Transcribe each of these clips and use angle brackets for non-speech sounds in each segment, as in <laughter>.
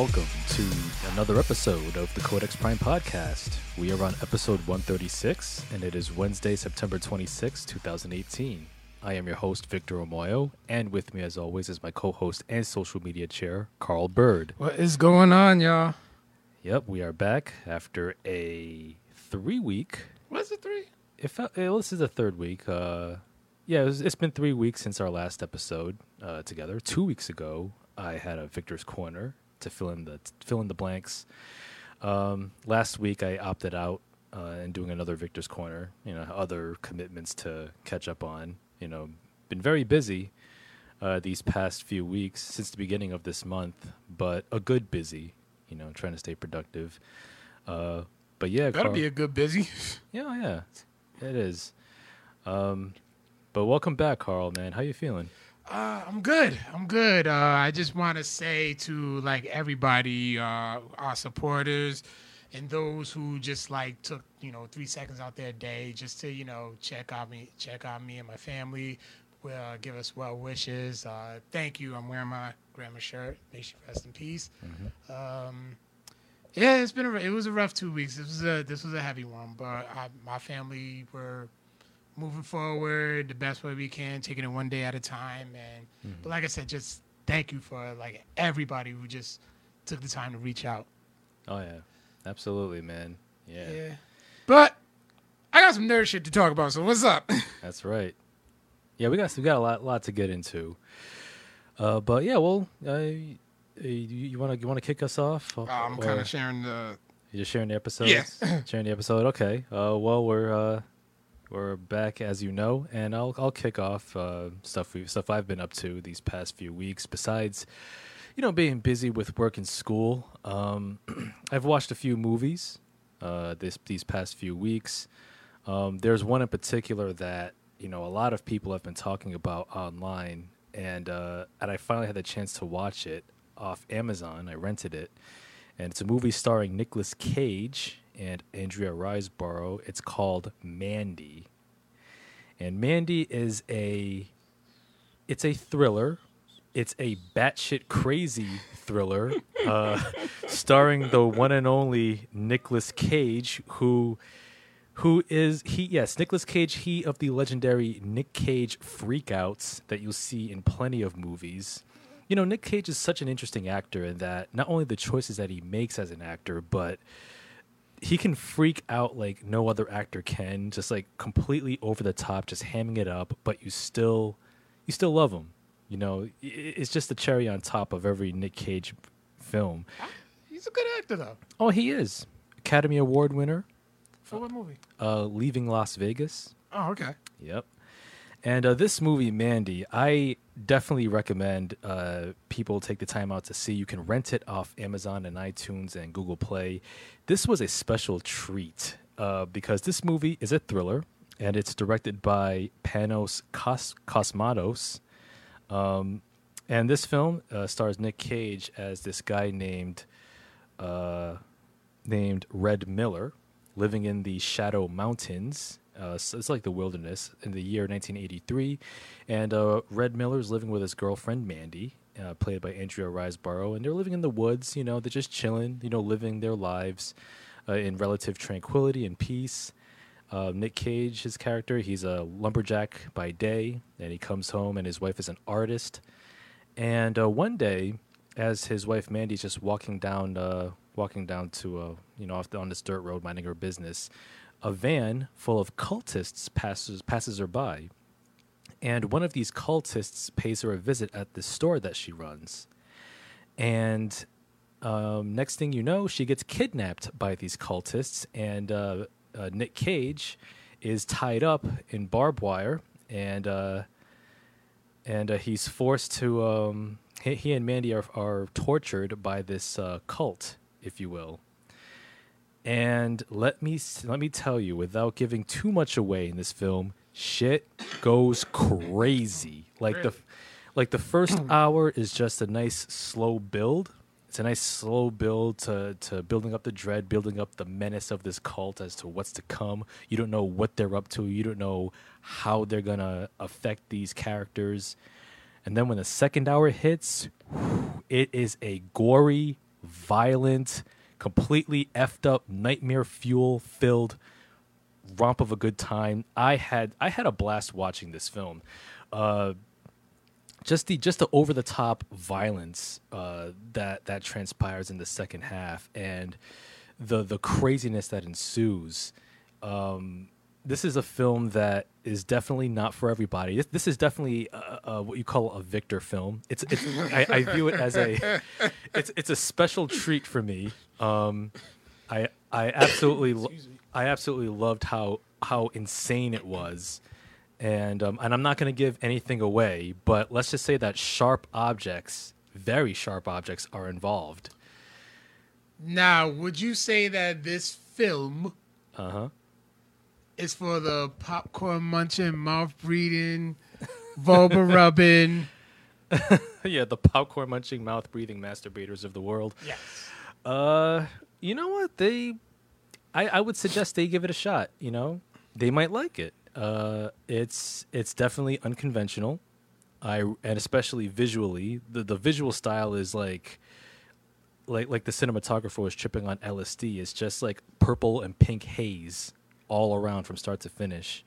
Welcome to another episode of the Codex Prime podcast. We are on episode 136 and it is Wednesday, September 26, 2018. I am your host, Victor Omoyo, and with me, as always, is my co host and social media chair, Carl Bird. What is going on, y'all? Yep, we are back after a three week. Was it three? It felt, well, this is the third week. Uh, yeah, it was, it's been three weeks since our last episode uh, together. Two weeks ago, I had a Victor's Corner to fill in the fill in the blanks. Um, last week, I opted out uh, and doing another Victor's Corner. You know, other commitments to catch up on. You know, been very busy uh, these past few weeks since the beginning of this month, but a good busy. You know, trying to stay productive. Uh, but yeah, That'll be a good busy. <laughs> yeah, yeah, it is. Um, but welcome back, Carl. Man, how you feeling? Uh, I'm good. I'm good. Uh, I just want to say to like everybody, uh, our supporters, and those who just like took you know three seconds out their day just to you know check on me, check on me and my family, uh, give us well wishes. Uh, thank you. I'm wearing my grandma shirt. May she rest in peace. Um, yeah, it's been a, it was a rough two weeks. This was a this was a heavy one, but I, my family were moving forward the best way we can, taking it one day at a time. And but like I said, just thank you for like everybody who just took the time to reach out. Oh yeah, absolutely, man. Yeah, Yeah. But I got some nerd shit to talk about. So what's up? <laughs> that's right. Yeah, we got we got a lot lot to get into. Uh, but yeah, well, uh, you want to you want to kick us off? Uh, I'm kind of sharing the. You're sharing the episode. Yeah. sharing the episode. Okay. Uh, well, we're uh, we're back as you know, and I'll I'll kick off uh, stuff we stuff I've been up to these past few weeks. Besides, you know, being busy with work and school, um, <clears throat> I've watched a few movies uh, this these past few weeks. Um, there's one in particular that you know a lot of people have been talking about online, and uh, and I finally had the chance to watch it off Amazon. I rented it, and it's a movie starring Nicolas Cage and Andrea Riseborough. It's called Mandy, and Mandy is a it's a thriller. It's a batshit crazy thriller, uh, <laughs> starring the one and only Nicolas Cage, who who is he yes Nicolas Cage he of the legendary Nick Cage freakouts that you'll see in plenty of movies. You know, Nick Cage is such an interesting actor in that not only the choices that he makes as an actor, but he can freak out like no other actor can, just like completely over the top, just hamming it up, but you still you still love him. You know, it's just the cherry on top of every Nick Cage film. He's a good actor though. Oh, he is Academy Award winner, For what movie? uh, Leaving Las Vegas. Oh, okay. Yep. And uh, this movie, Mandy, I definitely recommend uh, people take the time out to see. You can rent it off Amazon and iTunes and Google Play. This was a special treat uh, because this movie is a thriller and it's directed by Panos Kos- Cosmatos. Um, and this film uh, stars Nick Cage as this guy named uh, named Red Miller, living in the Shadow Mountains. Uh, it's like the wilderness in the year 1983, and uh, Red Miller's living with his girlfriend Mandy, uh, played by Andrea Riseborough, and they're living in the woods. You know, they're just chilling. You know, living their lives uh, in relative tranquility and peace. Uh, Nick Cage, his character, he's a lumberjack by day, and he comes home, and his wife is an artist. And uh, one day, as his wife Mandy's just walking down, walking down to, uh, you know, off on this dirt road, minding her business, a van full of cultists passes passes her by, and one of these cultists pays her a visit at the store that she runs, and um, next thing you know, she gets kidnapped by these cultists, and uh, uh, Nick Cage is tied up in barbed wire, and uh, and uh, he's forced to. Um, he, he and Mandy are, are tortured by this uh, cult, if you will. And let me let me tell you, without giving too much away in this film, shit goes crazy. Like the like the first hmm. hour is just a nice slow build. It's a nice slow build to to building up the dread, building up the menace of this cult as to what's to come. You don't know what they're up to. You don't know how they're gonna affect these characters. And then when the second hour hits, It is a gory, violent, completely effed up, nightmare fuel filled romp of a good time. I had I had a blast watching this film. Uh, just the just the over the top violence uh, that that transpires in the second half and the the craziness that ensues. Um, this is a film that is definitely not for everybody. This, this is definitely uh, uh, what you call a Victor film. It's, it's <laughs> I, I view it as a it's it's a special treat for me. Um, I I absolutely lo- I absolutely loved how how insane it was, and um, and I'm not going to give anything away, but let's just say that sharp objects, very sharp objects, are involved. Now, would you say that this film Uh huh. Is for the popcorn munching, mouth breathing, vulva rubbing? <laughs> yeah, the popcorn munching, mouth breathing masturbators of the world. Yes. Uh, you know what? They, I, I would suggest they give it a shot. You know, they might like it. Uh, it's it's definitely unconventional. I and especially visually, the the visual style is like, like like the cinematographer was tripping on LSD. It's just like purple and pink haze all around from start to finish.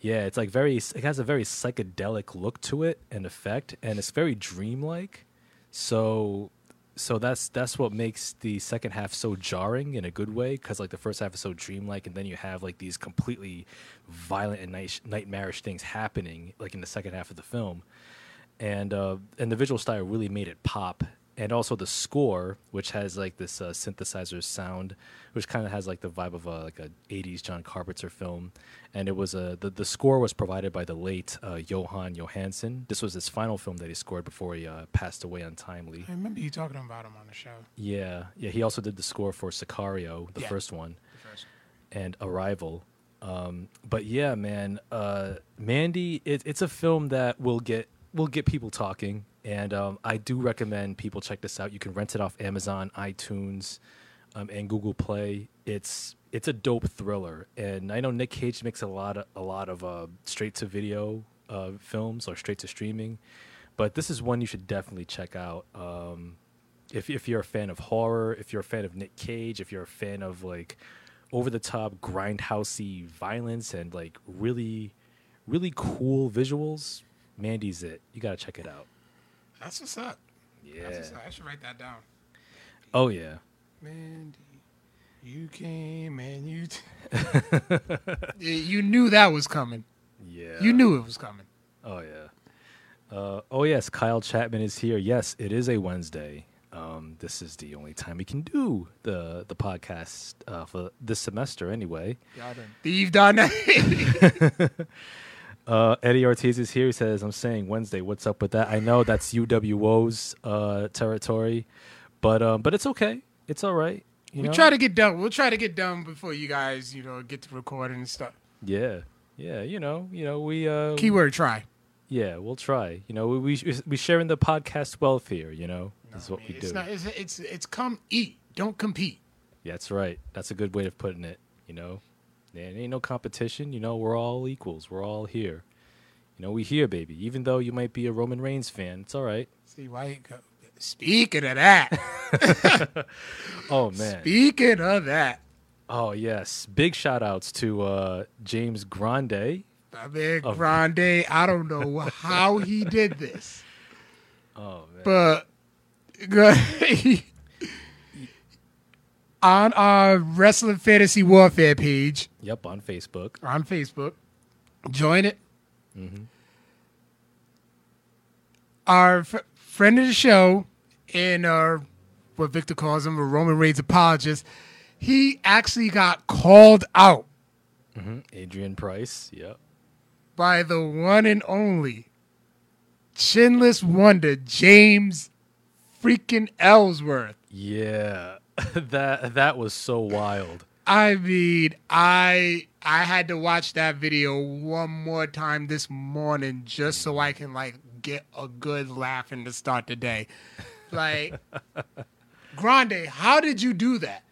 Yeah, it's like very. It has a very psychedelic look to it and effect, and it's very dreamlike. So, so that's that's what makes the second half so jarring in a good way, because like the first half is so dreamlike, and then you have like these completely violent and night- nightmarish things happening, like in the second half of the film, and uh, and the visual style really made it pop. And also the score, which has like this uh, synthesizer sound, which kind of has like the vibe of a like a '80s John Carpenter film, and it was a the, the score was provided by the late uh, Jóhann Jóhannsson. This was his final film that he scored before he uh, passed away untimely. I remember you talking about him on the show. Yeah, yeah. He also did the score for Sicario, the Yeah. first one, The first. and Arrival. Um, but yeah, man, uh, Mandy, it, it's a film that will get will get people talking, and um, I do recommend people check this out. You can rent it off Amazon, iTunes, um, and Google Play. It's it's a dope thriller, and I know Nick Cage makes a lot of a lot of uh, straight to video uh, films or straight to streaming, but this is one you should definitely check out. Um, if if you're a fan of horror, if you're a fan of Nick Cage, if you're a fan of like over the top grindhousey violence and like really really cool visuals, Mandy's it. You gotta check it out. That's what's up. Yeah. That's what's up. I should write that down. Oh yeah. Mandy, you came and you. <laughs> <laughs> T- you knew that was coming. Yeah. You knew it was coming. Oh yeah. Uh, oh yes, Kyle Chapman is here. Yes, it is a Wednesday. Um, this is the only time we can do the the podcast uh, for this semester, anyway. Y'all done thieved on that. <laughs> Uh, Eddie Ortiz is here. He says, "I'm saying Wednesday. What's up with that? I know that's UWO's uh, territory, but um, but it's okay. It's all right. You we know? try to get done. We'll try to get done before you guys, you know, get to recording and stuff. yeah, yeah. You know, you know, we uh, Keyword try. yeah, we'll try. You know, we we we sharing the podcast wealth here. You know, that's what we it's do. Not, it's, it's it's come eat. Don't compete. Yeah, that's right. That's a good way of putting it. You know, there ain't no competition. You know, we're all equals. We're all here. You know, we here, baby. Even though you might be a Roman Reigns fan, it's all right. See why? Speaking of that, <laughs> Oh man. speaking of that, Oh yes. Big shout outs to uh, James Grande. my man Of- Grande. I don't know how he did this, <laughs> Oh man. but <laughs> on our Wrestling Fantasy Warfare page Yep, on Facebook. on Facebook, join it. Mm-hmm. Our f- friend of the show and uh, what Victor calls him a Roman Reigns apologist, he actually got called out hmm Adrian Price. Yep. by the one and only chinless wonder James freaking Ellsworth. Yeah. <laughs> that that was so wild. I mean, I I had to watch that video one more time this morning just so I can like get a good laugh in to start the day. Like <laughs> Grande, how did you do that?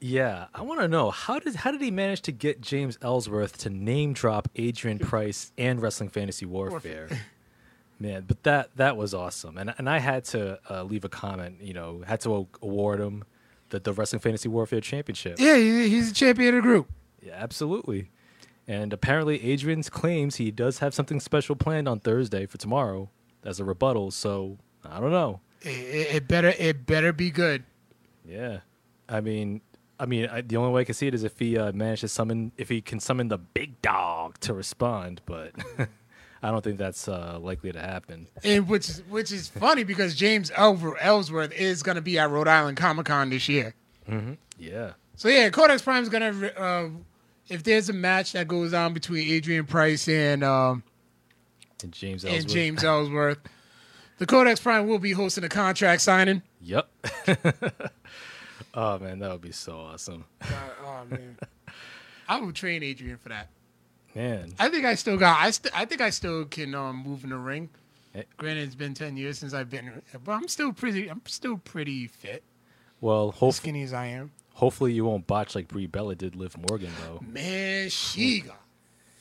Yeah, I want to know how did how did he manage to get James Ellsworth to name drop Adrian Price and Wrestling Fantasy Warfare? <laughs> Man, but that that was awesome, and and I had to uh, leave a comment. You know, had to award him the the Wrestling Fantasy Warfare Championship. Yeah, he- he's the champion of the group. Yeah, absolutely. And apparently, Adrian claims he does have something special planned on Thursday for tomorrow as a rebuttal. So I don't know. It, it, it better it better be good. Yeah, I mean, I mean, I, the only way I can see it is if he uh, managed to summon, if he can summon the big dog to respond. But <laughs> I don't think that's uh, likely to happen. And which is which is funny because James Ellsworth is going to be at Rhode Island Comic Con this year. Yeah, So yeah, Codex Prime is going to uh, if there's a match that goes on between Adrian Price and um, and James and Ellsworth. James <laughs> Ellsworth, the Codex Prime will be hosting a contract signing. Yep. <laughs> oh man, that would be so awesome, Uh, oh man, <laughs> I will train Adrian for that. Man. I think I still got. I st- I think I still can um, move in the ring. Eh. Granted, it's been ten years since I've been, but I'm still pretty. I'm still pretty fit, Well, as hope, skinny as I am. hopefully you won't botch like Brie Bella did Liv Morgan though. Man, she got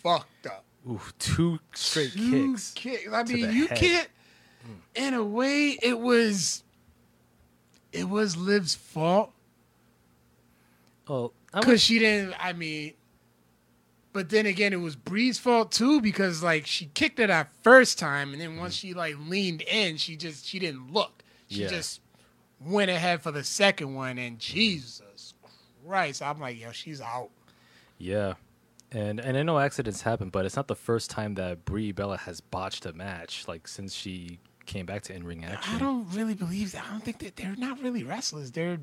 fucked up. Ooh, two straight Two kicks. kick- I mean, you head. can't. In a way, it was. It was Liv's fault Oh, because she didn't. I mean, but then again, it was Brie's fault too because like she kicked it that first time, and then mm-hmm. once she like leaned in, she just she didn't look. She Yeah. just went ahead for the second one, and Jesus Christ, I'm like, yo, she's out. yeah, and and I know accidents happen, but it's not the first time that Brie Bella has botched a match. Like since she came back to in ring action. I don't really believe that. I don't think that they're not really wrestlers. They're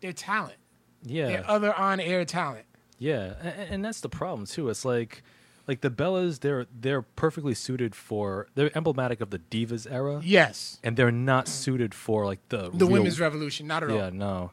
they're talent. yeah, They're other on air talent. Yeah, and, and that's the problem too. It's like, like the Bellas, they're they're perfectly suited for. They're emblematic of the Divas era, Yes. and they're not suited for like the The real- women's revolution, not at Yeah, all. Yeah, no.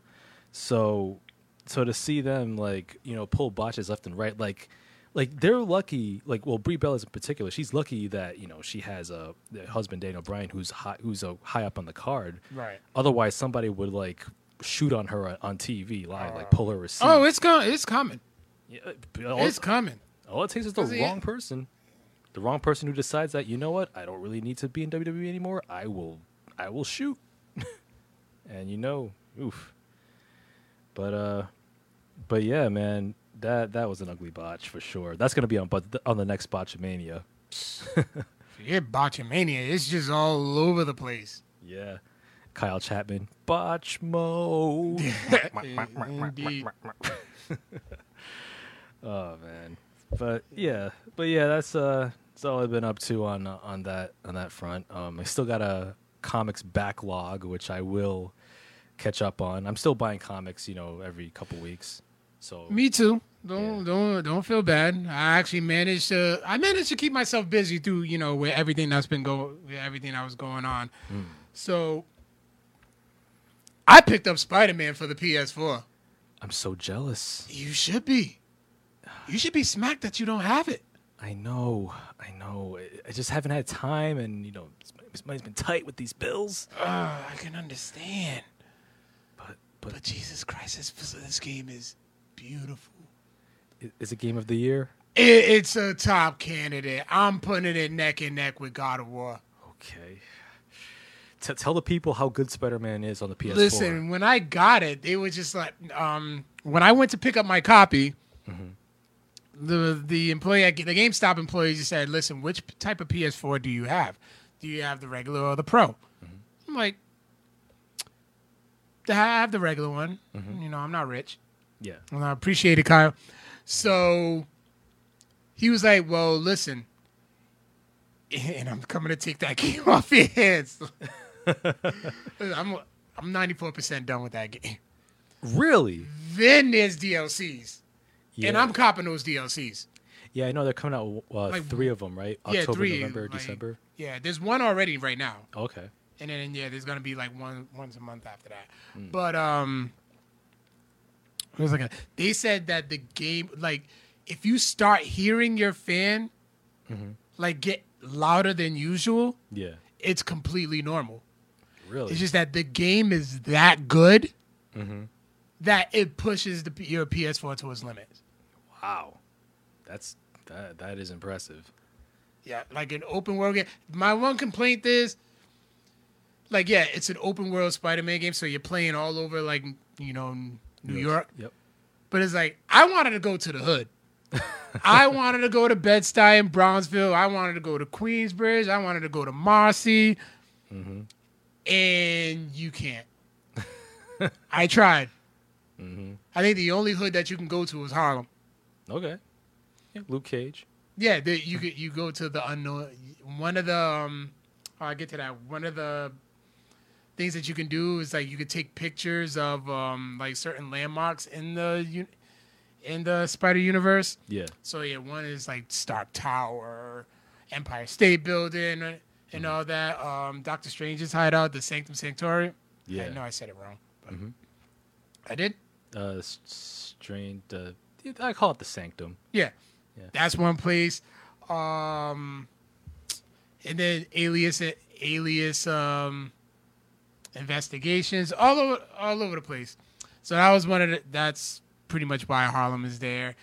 So, so to see them like you know pull botches left and right, like, like they're lucky. Like, well, Brie Bellas in particular, she's lucky that you know she has a, a husband Daniel Bryan who's high, who's a high up on the card. Right. Otherwise, somebody would like shoot on her uh, on TV live, like uh, pull her receipt. Oh, it's going it's coming. Yeah, all- It's coming. all it takes is the it- wrong person. The wrong person who decides that you know what I don't really need to be in WWE anymore. I will, I will shoot, <laughs> and you know, oof. But uh, but yeah, man, that that was an ugly botch for sure. That's gonna be on but on the next Botchamania. <laughs> Forget Botchamania. It's just all over the place. Yeah, Kyle Chapman, botch mode. <laughs> Indeed. Oh man, but yeah, but yeah, that's uh, that's all I've been up to on uh, on that on that front. Um, I still got a comics backlog, which I will catch up on. I'm still buying comics, you know, every couple weeks. So Me too. Don't Yeah. don't don't feel bad. I actually managed to I managed to keep myself busy through you know with everything that's been going with everything that was going on. Hmm. So I picked up Spider Man for the PS4. I'm so jealous. You should be. You should be smacked that you don't have it. I know, I know. I- I just haven't had time, and you know, this money's been tight with these bills. Uh, I can understand. But but But Jesus Christ, this this game is beautiful. i- is it game of the year? It, it's a top candidate. I'm putting it neck and neck with God of War. Okay. T- tell the people how good Spider-Man is on the PS4. Listen, when I got it, they were just like, um, when I went to pick up my copy, the the employee, at, the GameStop employee, just said, "Listen, which type of PS4 do you have? Do you have the regular or the Pro?" Mm-hmm. I'm like, "I have the regular one. Mm-hmm. You know, I'm not rich." yeah. And I appreciate it, Kyle. So he was like, "Well, listen." And I'm coming to take that <laughs> game off your hands. <laughs> I'm I'm 94% done with that game. Really? Then there's DLCs, Yeah. and I'm copping those DLCs. Yeah, I know they're coming out uh, Like, three of them, right? yeah, three, November, like- December. Yeah, there's one already right now, Okay. and then yeah, there's gonna be like one once a month after that. Hmm. But um, it was like a, they said that the game, like, if you start hearing your fan, Mm-hmm. like get louder than usual, Yeah. it's completely normal. Really? It's just that the game is that good Mm-hmm. that it pushes the your PS4 to its limits. Wow. That's that. That is impressive. Yeah, like an open world game. My one complaint is, like, yeah, it's an open world Spider-Man game, so you're playing all over, like, you know, New York. Yep. But it's like I wanted to go to the hood. <laughs> I wanted to go to Bed Stuy and Brownsville. I wanted to go to Queensbridge. I wanted to go to Marcy. Mm-hmm. And you can't. <laughs> I tried. Mm-hmm. I think the only hood that you can go to is Harlem. Okay. Yeah, Luke Cage. Yeah, the, you you go to the unknown. One of the um, oh, I get to that. One of the things that you can do is like you could take pictures of um like certain landmarks in the in the Spider Universe. Yeah. So yeah, one is like Stark Tower, Empire State Building, and all that. Um, Doctor Strange's hideout, the Sanctum Sanctorum. Yeah. I know I said it wrong, but Mhm. I did. Uh, s- strained. Uh, I call it the Sanctum. Yeah. Yeah. That's one place. Um and then alias alias um investigations all over all over the place. So that was one of the that's pretty much why Harlem is there.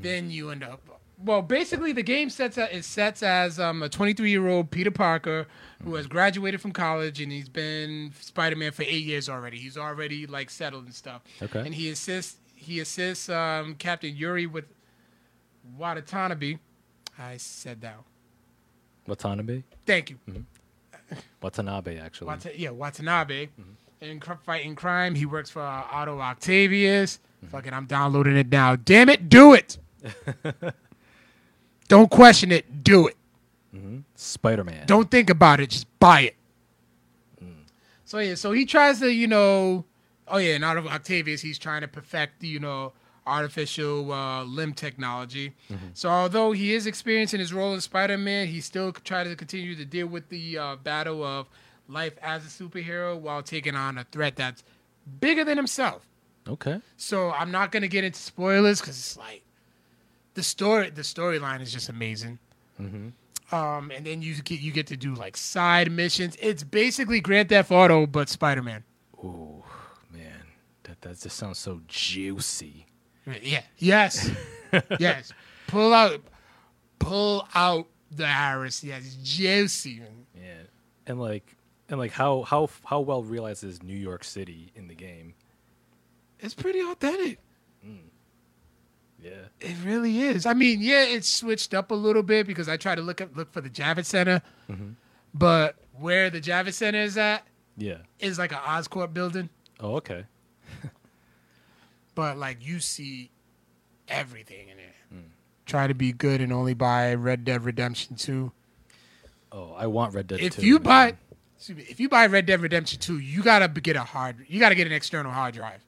Then you end up well, basically the game sets a, it sets as um, a 23 year old Peter Parker who has graduated from college and he's been Spider Man for eight years already. He's already like settled and stuff. Okay. And he assists he assists um, Captain Yuri with Watanabe. I said that. Watanabe. Thank you. Mm-hmm. Watanabe, actually. Wata- yeah, Watanabe. Mm-hmm. In cr- fighting crime, he works for uh, Otto Octavius. Mm-hmm. Fucking, I'm downloading it now. Damn it, do it. <laughs> Don't question it. Do it. Spider Man. Don't think about it. Just buy it. Mm. So yeah, so he tries to, you know, oh yeah, and Otto Octavius, he's trying to perfect, you know, artificial uh, limb technology. So although he is experiencing his role in Spider-Man, he still tries to continue to deal with the uh, battle of life as a superhero while taking on a threat that's bigger than himself. Okay. So I'm not gonna get into spoilers because it's like the story. The storyline is just amazing. Um, and then you get you get to do like side missions. It's basically Grand Theft Auto but Spider Man. Ooh, that that just sounds so juicy. Yeah. Yes. <laughs> yes. Pull out. Pull out the Harris. Yes. Juicy. Yeah, and like, and like, how how how well realized is New York City in the game? It's pretty authentic. Hmm. Yeah. It really is. I mean, yeah, it's switched up a little bit because I try to look up look for the Javits Center, mm-hmm. but where the Javits Center is at Yeah. is like an Oscorp building. Oh, okay. But like you see everything in it. Try to be good and only buy Red Dead Redemption 2. Oh, I want Red Dead. If 2, you man. buy excuse me, if you buy Red Dead Redemption 2, you got to get a hard you got to get an external hard drive.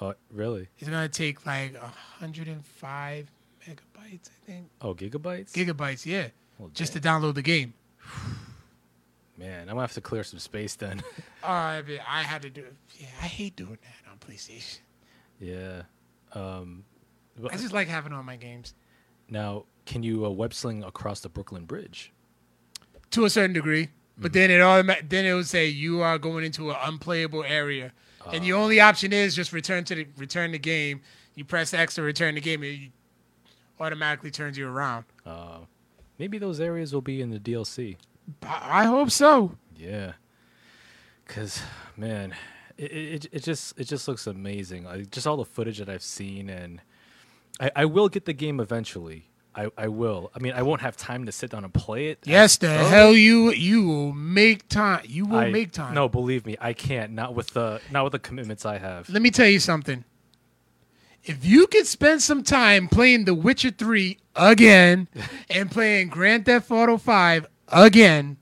oh, really? It's going to take like 105 megabytes, I think. Oh, gigabytes. Gigabytes, yeah. Well, Just to download the game. Man, I'm gonna have to clear some space then. <laughs> Uh, I mean, I had to do it. Yeah, I hate doing that on PlayStation. Yeah. Um, I just like having all my games. now, can you uh, web sling across the Brooklyn Bridge? to a certain degree. But then it automa- then it would say you are going into an unplayable area, and the only option is just return to the return the game. You press X to return the game, and it automatically turns you around. Uh, maybe those areas will be in the DLC. I I hope so. Yeah, because man, it, it it just it just looks amazing. Like just all the footage that I've seen, and I, I will get the game eventually. I, I will. I mean, I won't have time to sit down and play it. Yes, the Oh. hell you you will make time. You will I- make time. No, believe me, I can't. Not with the not with the commitments I have. Let me tell you something. If you could spend some time playing The Witcher 3 again <laughs> and playing Grand Theft Auto 5 again,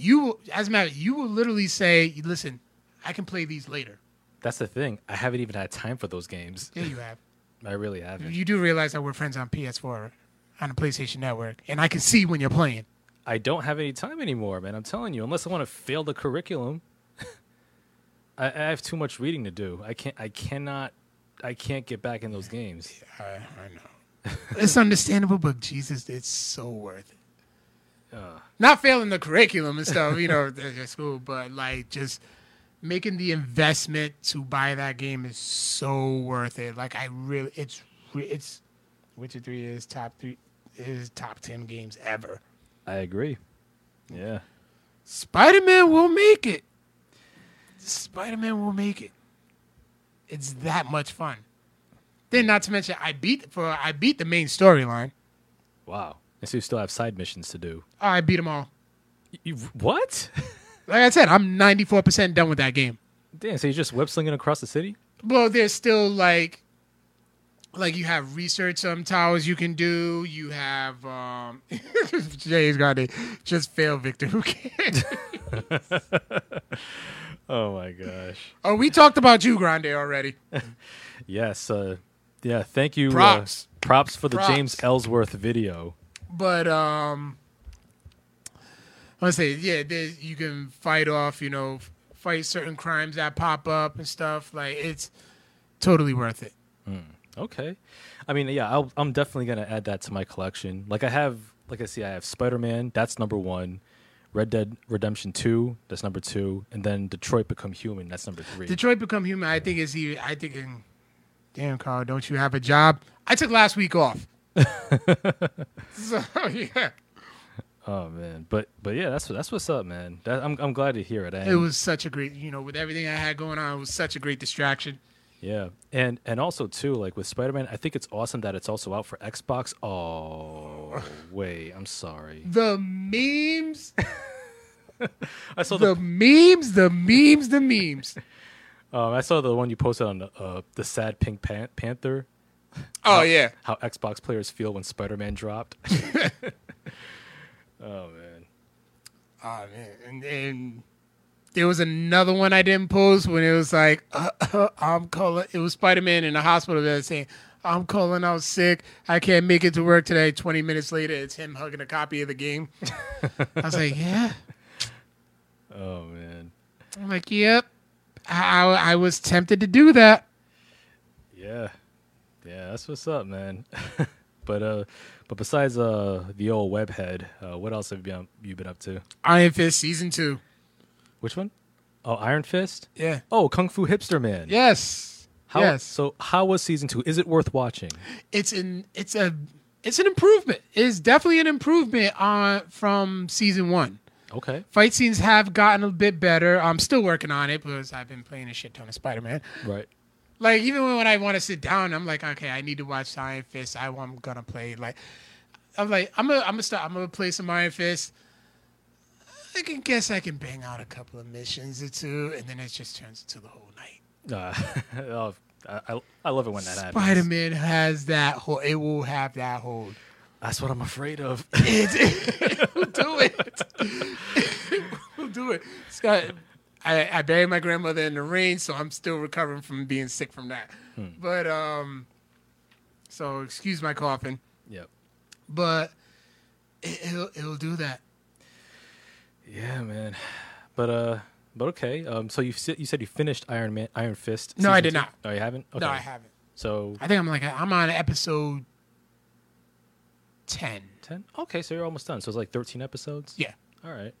you will, as a matter, you will literally say, "Listen, I can play these later." That's the thing. I haven't even had time for those games. Yeah, you have. <laughs> I really haven't. You do realize that we're friends on PS4 on the PlayStation Network, and I can see when you're playing. I don't have any time anymore, man. I'm telling you, unless I want to fail the curriculum, <laughs> I, I have too much reading to do. I can't. I cannot. I can't get back in those games. I, I know. <laughs> it's understandable, but Jesus, it's so worth it. Uh, not failing the curriculum and stuff, you know, <laughs> at school, but like just making the investment to buy that game is so worth it. Like I really, it's it's Witcher Three is top three. is top ten games ever. I agree. Yeah. Spider Man will make it. Spider Man will make it. It's that much fun. Then, not to mention, I beat for I beat the main storyline. Wow. And so you still have side missions to do. I beat them all. You, what? <laughs> Like I said, I'm 94 percent done with that game. Damn. So you're just web slinging across the city? Well, there's still like, like you have research um towers you can do. You have um, <laughs> Jay's got it. Just fail, Victor. Who cares? <laughs> Oh my gosh. oh, we talked about you, Grande, already. Yes. Uh, yeah. Thank you. uh, Props. props for the Props. James Ellsworth video. But um, to say, yeah, there, you can fight off, you know, fight certain crimes that pop up and stuff. Like it's totally worth it. Okay. I mean, yeah, I'll, I'm definitely gonna add that to my collection. Like I have, like I see, I have Spider Man. That's number one. Red Dead Redemption Two. That's number two. And then Detroit Become Human. That's number three. Detroit Become Human. I think is he. I think. In, damn, Carl, don't you have a job? I took last week off. <laughs> so yeah, oh man. But but yeah, that's that's what's up, man. That, I'm I'm glad to hear it. And, it was such a great. You know, with everything I had going on, it was such a great distraction. Yeah, and and also too, like with Spider Man, I think it's awesome that it's also out for Xbox. Oh wait, I'm sorry. The memes, <laughs> I saw the the, memes, the memes, the memes. <laughs> um, I saw the one you posted on the uh, the sad Pink Pan- Panther. <laughs> Oh yeah. How Xbox players feel when Spider Man dropped. <laughs> oh man. Oh man, and, and there was another one I didn't post when it was like, <laughs> uh, I'm calling. It was Spider Man in the hospital that saying, "I'm calling out sick. I can't make it to work today." Twenty minutes later, it's him hugging a copy of the game. I was like, "Yeah." Oh man. I'm like, "Yep." I, I was tempted to do that. Yeah. Yeah, that's what's up, man. <laughs> but uh but besides uh the old webhead, uh what else have you been you been up to? Iron Fist season two. Which one? Oh, Iron Fist? Yeah. Oh, Kung Fu Hipster Man. Yes. How, yes. So how was season two? Is it worth watching? it's an it's a it's an improvement. It's definitely an improvement on from season one. Okay. Fight scenes have gotten a bit better. I'm still working on it because I've been playing a shit ton of Spider Man. Right. Like even when I want to sit down, I'm like, okay, I need to watch Iron Fist. I, I'm gonna play like, I'm like, I'm gonna, I'm gonna start. I'm gonna play some Iron Fist. I can guess I can bang out a couple of missions or two, and then it just turns into the whole night. Uh, <laughs> oh, I, I- love it when that happens. Spider Man has that whole. It will have that hold. That's what I'm afraid of. It <laughs> will do it. <laughs> we'll do it. Scott, I, I buried my grandmother in the rain, so I'm still recovering from being sick from that. But um, so excuse my coughing, yep. but it, it'll it'll do that. Yeah, man. But uh, but okay. Um, so you said you said you finished Iron Man, Iron Fist. No, I did two? not. No, you haven't. Okay. No, I haven't. So I think I'm like I'm on episode ten. ten. Okay, so you're almost done. So it's like thirteen episodes. Yeah. All right.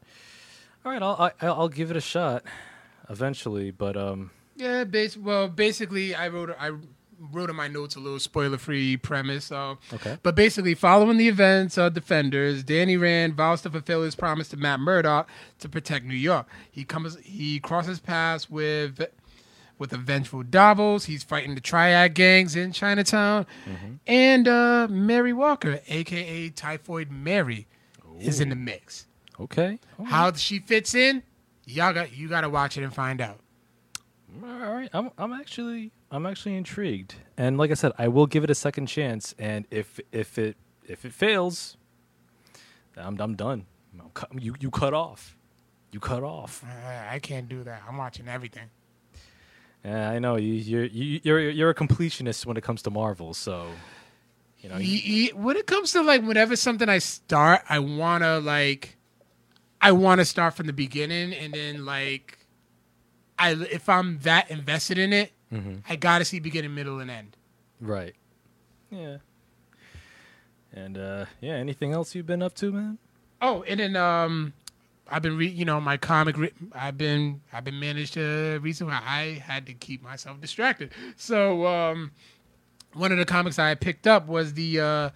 All right. I'll I, I'll give it a shot eventually. But um, Yeah, bas- well, basically, I wrote I wrote in my notes a little spoiler-free premise. Okay. but basically, following the events of Defenders, Danny Rand vows to fulfill his promise to Matt Murdock to protect New York. He comes, he crosses paths with with a vengeful Davos. He's fighting the Triad gangs in Chinatown, and uh, Mary Walker, aka Typhoid Mary, is in the mix. Okay. All How she fits in, y'all got you got to watch it and find out. All right, I'm I'm actually I'm actually intrigued, and like I said, I will give it a second chance. And if if it if it fails, I'm I'm done. I'm cut, you you cut off, you cut off. I I can't do that. I'm watching everything. Yeah, I know you you're you, you're you're a completionist when it comes to Marvel, so you know. you- When it comes to like whenever something I start, I wanna like, I wanna start from the beginning, and then like, I if I'm that invested in it, Mhm. I gotta see beginning, middle, and end. Right. Yeah. And uh yeah, anything else you've been up to, man? Oh, and then um, I've been re- you know my comic. Re- I've been I've been managed to recently. I had to keep myself distracted. So um, one of the comics I picked up was the uh,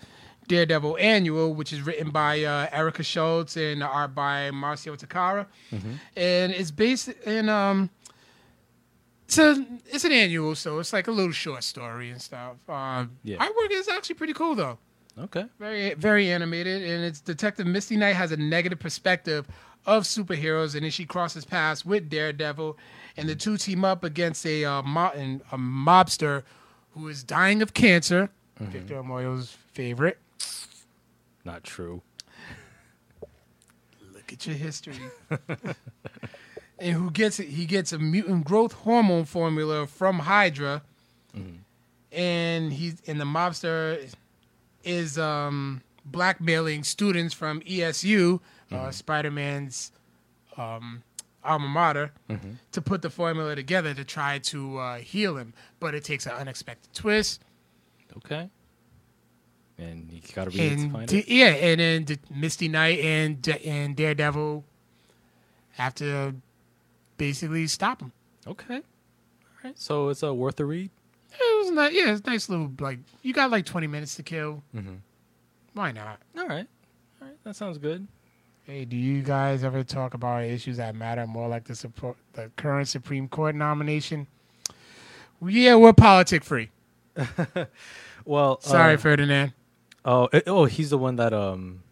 Daredevil Annual, which is written by uh, Erica Schultz and art by Marcio Takara, and it's based in um. It's a it's an annual, so it's like a little short story and stuff. Uh, Yeah. Artwork is actually pretty cool though Okay. very very animated and it's detective misty knight has a negative perspective of superheroes and then she crosses paths with daredevil and the two team up against a uh, mo- and a mobster who is dying of cancer victor Amoyo's favorite Not true. look at your history. <laughs> And who gets it? He gets a mutant growth hormone formula from hydra. And he's and the mobster is um blackmailing students from ESU, uh, Spider-Man's um, alma mater, to put the formula together to try to uh, heal him. But it takes an unexpected twist, Okay. And you gotta read it to and find d- it. yeah, and then D- Misty Knight and D- and Daredevil have to basically stop him. Okay. All right. So it's uh, worth a read. It was nice. Yeah, it's nice little like you got like twenty minutes to kill. Mhm. Why not? All right. All right. That sounds good. Hey, do you guys ever talk about issues that matter more, like the support, the current Supreme Court nomination? Yeah, we're politic free. <laughs> Well, Sorry, uh, Ferdinand. Oh, eh, oh, he's the one that um,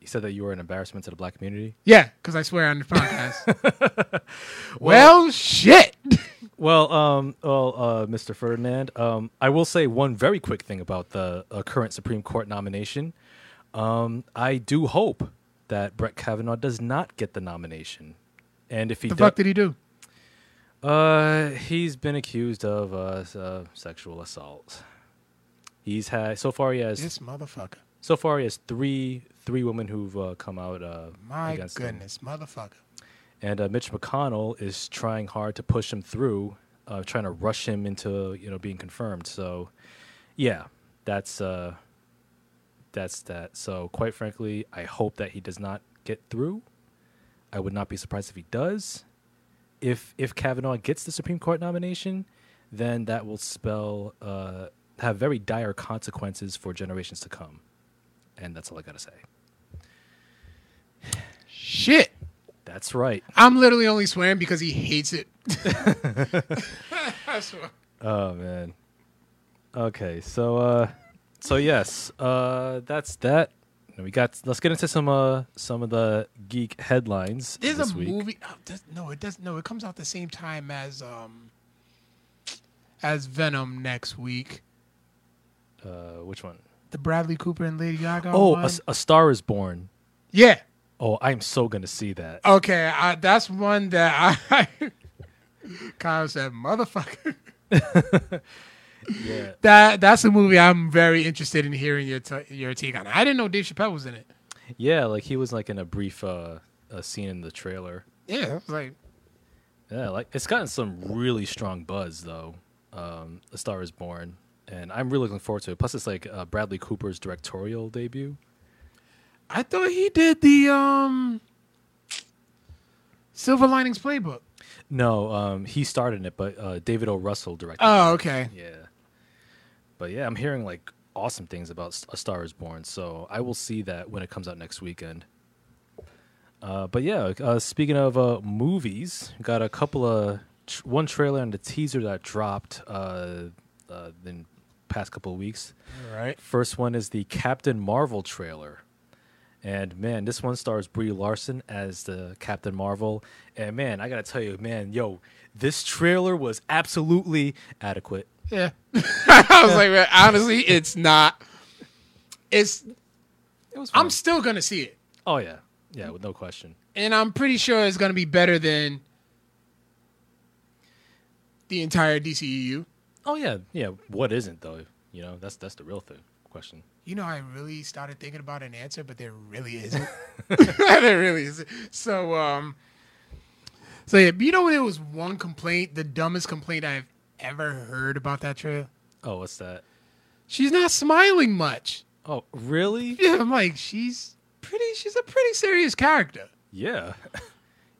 he said that you were an embarrassment to the black community. Yeah, because I swear on the podcast. <laughs> <laughs> well, shit. <laughs> Well, um, well, uh, Mr. Ferdinand, um, I will say one very quick thing about the uh, current Supreme Court nomination. Um, I do hope that Brett Kavanaugh does not get the nomination, and if he the does, fuck did he do? uh, he's been accused of uh, uh, sexual assault. He's had so far he has This motherfucker. so far he has three three women who've uh, come out uh, My against him. goodness, motherfucker. and uh, Mitch McConnell is trying hard to push him through, uh, trying to rush him into you know being confirmed. So, yeah, that's uh, that's that. So, quite frankly, I hope that he does not get through. I would not be surprised if he does. If if Kavanaugh gets the Supreme Court nomination, then that will spell uh, have very dire consequences for generations to come, and that's all I gotta say. Shit. That's right. I'm literally only swearing because he hates it. <laughs> <laughs> Oh man. Okay, so uh so yes, uh that's that. We got let's get into some uh some of the geek headlines There's this a week. movie. Oh, does, no, it does. No, it comes out the same time as um as Venom next week. Uh which one? The Bradley Cooper and Lady Gaga. Oh, a, a Star is Born. yeah. Oh, I'm so going to see that. Okay, I, that's one that I. <laughs> Kyle said, "Motherfucker." Yeah. <laughs> That that's a movie I'm very interested in hearing your t- your take on. I didn't know Dave Chappelle was in it. Yeah, like he was like in a brief uh a scene in the trailer. Yeah, like, Yeah, like it's gotten some really strong buzz though. Um A Star is Born and I'm really looking forward to it. Plus it's like uh, Bradley Cooper's directorial debut. I thought he did the um Silver Linings Playbook. No, um, he started it, but uh, David O. Russell directed. Oh, it. okay. Yeah, but yeah, I'm hearing like awesome things about A Star Is Born, so I will see that when it comes out next weekend. Uh, but yeah, uh, speaking of uh, movies, got a couple of tr- one trailer and a teaser that dropped uh, uh, in past couple of weeks. All right. First one is the Captain Marvel trailer. And man, this one stars Brie Larson as the Captain Marvel. And man, I gotta tell you, man, yo, this trailer was absolutely adequate. Yeah. <laughs> I was like, man, honestly, it's not. It's. It was. I'm still gonna see it, oh yeah, yeah, with no question. and I'm pretty sure it's gonna be better than the entire DCEU. Oh yeah, yeah. What isn't though? You know, that's that's the real thing. Question. You know, I really started thinking about an answer, but there really <laughs> isn't. <laughs> there really isn't. So, um, so yeah, you know, there was one complaint, the dumbest complaint I've ever heard about that trailer. Oh, what's that? She's not smiling much. Oh, really? Yeah, I'm like, she's pretty. She's a pretty serious character. Yeah. <laughs>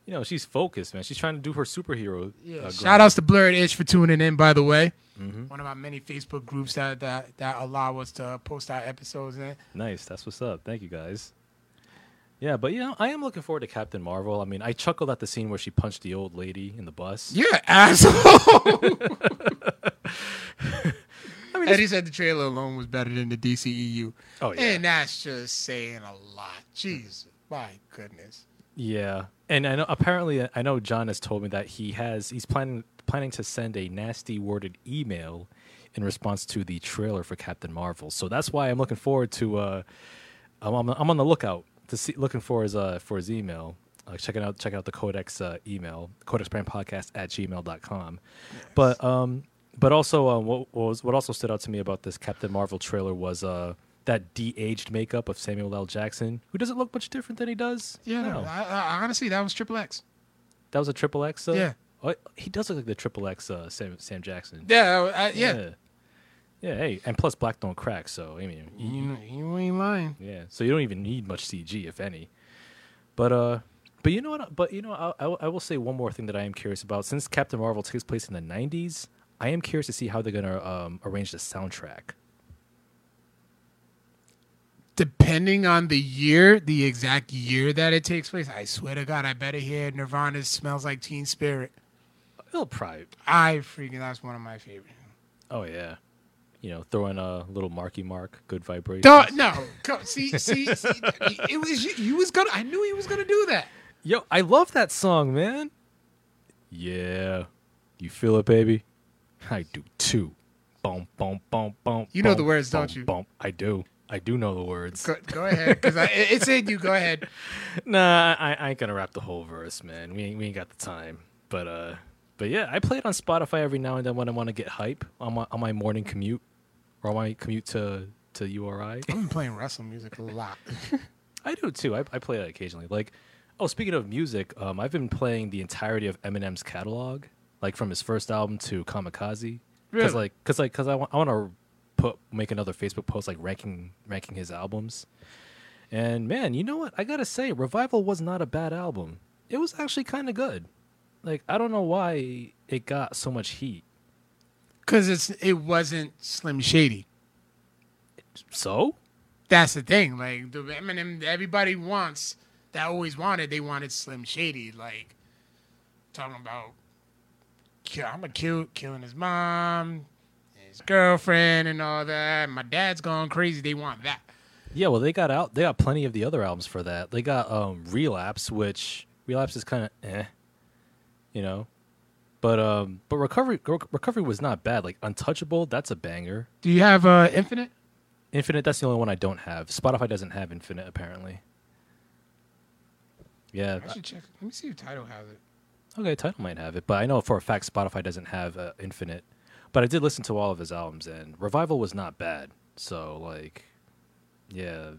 you know, she's focused, man. She's trying to do her superhero. Yeah. uh, Shout outs to Blurred Itch for tuning in, by the way. Mhm. One of my many Facebook groups that, that, that allow us to post our episodes in. Nice. That's what's up. Thank you guys. Yeah, but you know, I am looking forward to Captain Marvel. I mean, I chuckled at the scene where she punched the old lady in the bus. You're an asshole. <laughs> <laughs> I mean, Eddie said the trailer alone was better than the DCEU. oh yeah, And that's just saying a lot. Jesus. My goodness. Yeah. And I know apparently I know John has told me that he has he's planning planning to send a nasty worded email in response to the trailer for Captain Marvel. So that's why I'm looking forward to. Uh, I'm, on, I'm on the lookout to see looking for his uh for his email. Uh, checking out check out the Codex uh, email Codex Brand Podcast at gmail.com. But um but also um, what, what was what also stood out to me about this Captain Marvel trailer was uh that de-aged makeup of Samuel L. Jackson, who doesn't look much different than he does. Yeah, now. I, I, honestly, that was Triple X. that was a triple X. Uh, Yeah. oh, he does look like the triple X uh, Sam Sam Jackson. Yeah, I, yeah. yeah. Yeah, Hey, and plus black don't crack. So I mean, you- You, you ain't lying. Yeah, so you don't even need much CG, if any. But uh, but you know what? But you know, I, I, will- I will say one more thing that I am curious about. Since Captain Marvel takes place in the '90s, I am curious to see how they're gonna um, arrange the soundtrack. Depending on the year, the exact year that it takes place, I swear to God, I better hear Nirvana's "Smells Like Teen Spirit." It'll probably. I freaking that's one of my favorite. Oh yeah, you know, throw in a little marky mark, good vibration. No, go, see, see, see, <laughs> it was you, was gonna. I knew he was gonna do that. Yo, I love that song, man. Yeah, you feel it, baby. I do too. Boom, boom, boom, boom. You know boom, the words, don't you? Boom. I do. I do know the words. Go, go ahead, because it, it said you. Go ahead. <laughs> Nah, I, I ain't gonna rap the whole verse, man. We ain't, we ain't got the time. But uh, but yeah, I play it on Spotify every now and then when I want to get hype on my on my morning commute or on my commute to to URI. I've been playing wrestle music a lot. <laughs> I do too. I, I play it occasionally. Like, oh, speaking of music, um, I've been playing the entirety of Eminem's catalog, like from his first album to Kamikaze. Because Really? like, cause like, cause I want I want to put make another Facebook post like ranking ranking his albums. And man, you know what? I gotta say, Revival was not a bad album. It was actually kind of good. Like, I don't know why it got so much heat. Because it's it wasn't Slim Shady. So That's the thing. Like the Eminem, everybody wants that always wanted. They wanted Slim Shady. Like talking about, kill, I'm gonna kill killing his mom, his girlfriend, and all that. My dad's going crazy. They want that. Yeah, well, they got out. They got plenty of the other albums for that. They got um, Relapse, which Relapse is kind of eh, you know, but um, but Recovery Recovery was not bad. Like Untouchable, that's a banger. Do you have uh, Infinite? Infinite, that's the only one I don't have. Spotify doesn't have Infinite apparently. Yeah, I should check. Let me see if Tidal has it. okay, Tidal might have it, but I know for a fact Spotify doesn't have uh, Infinite. But I did listen to all of his albums, and Revival was not bad. So like, yeah,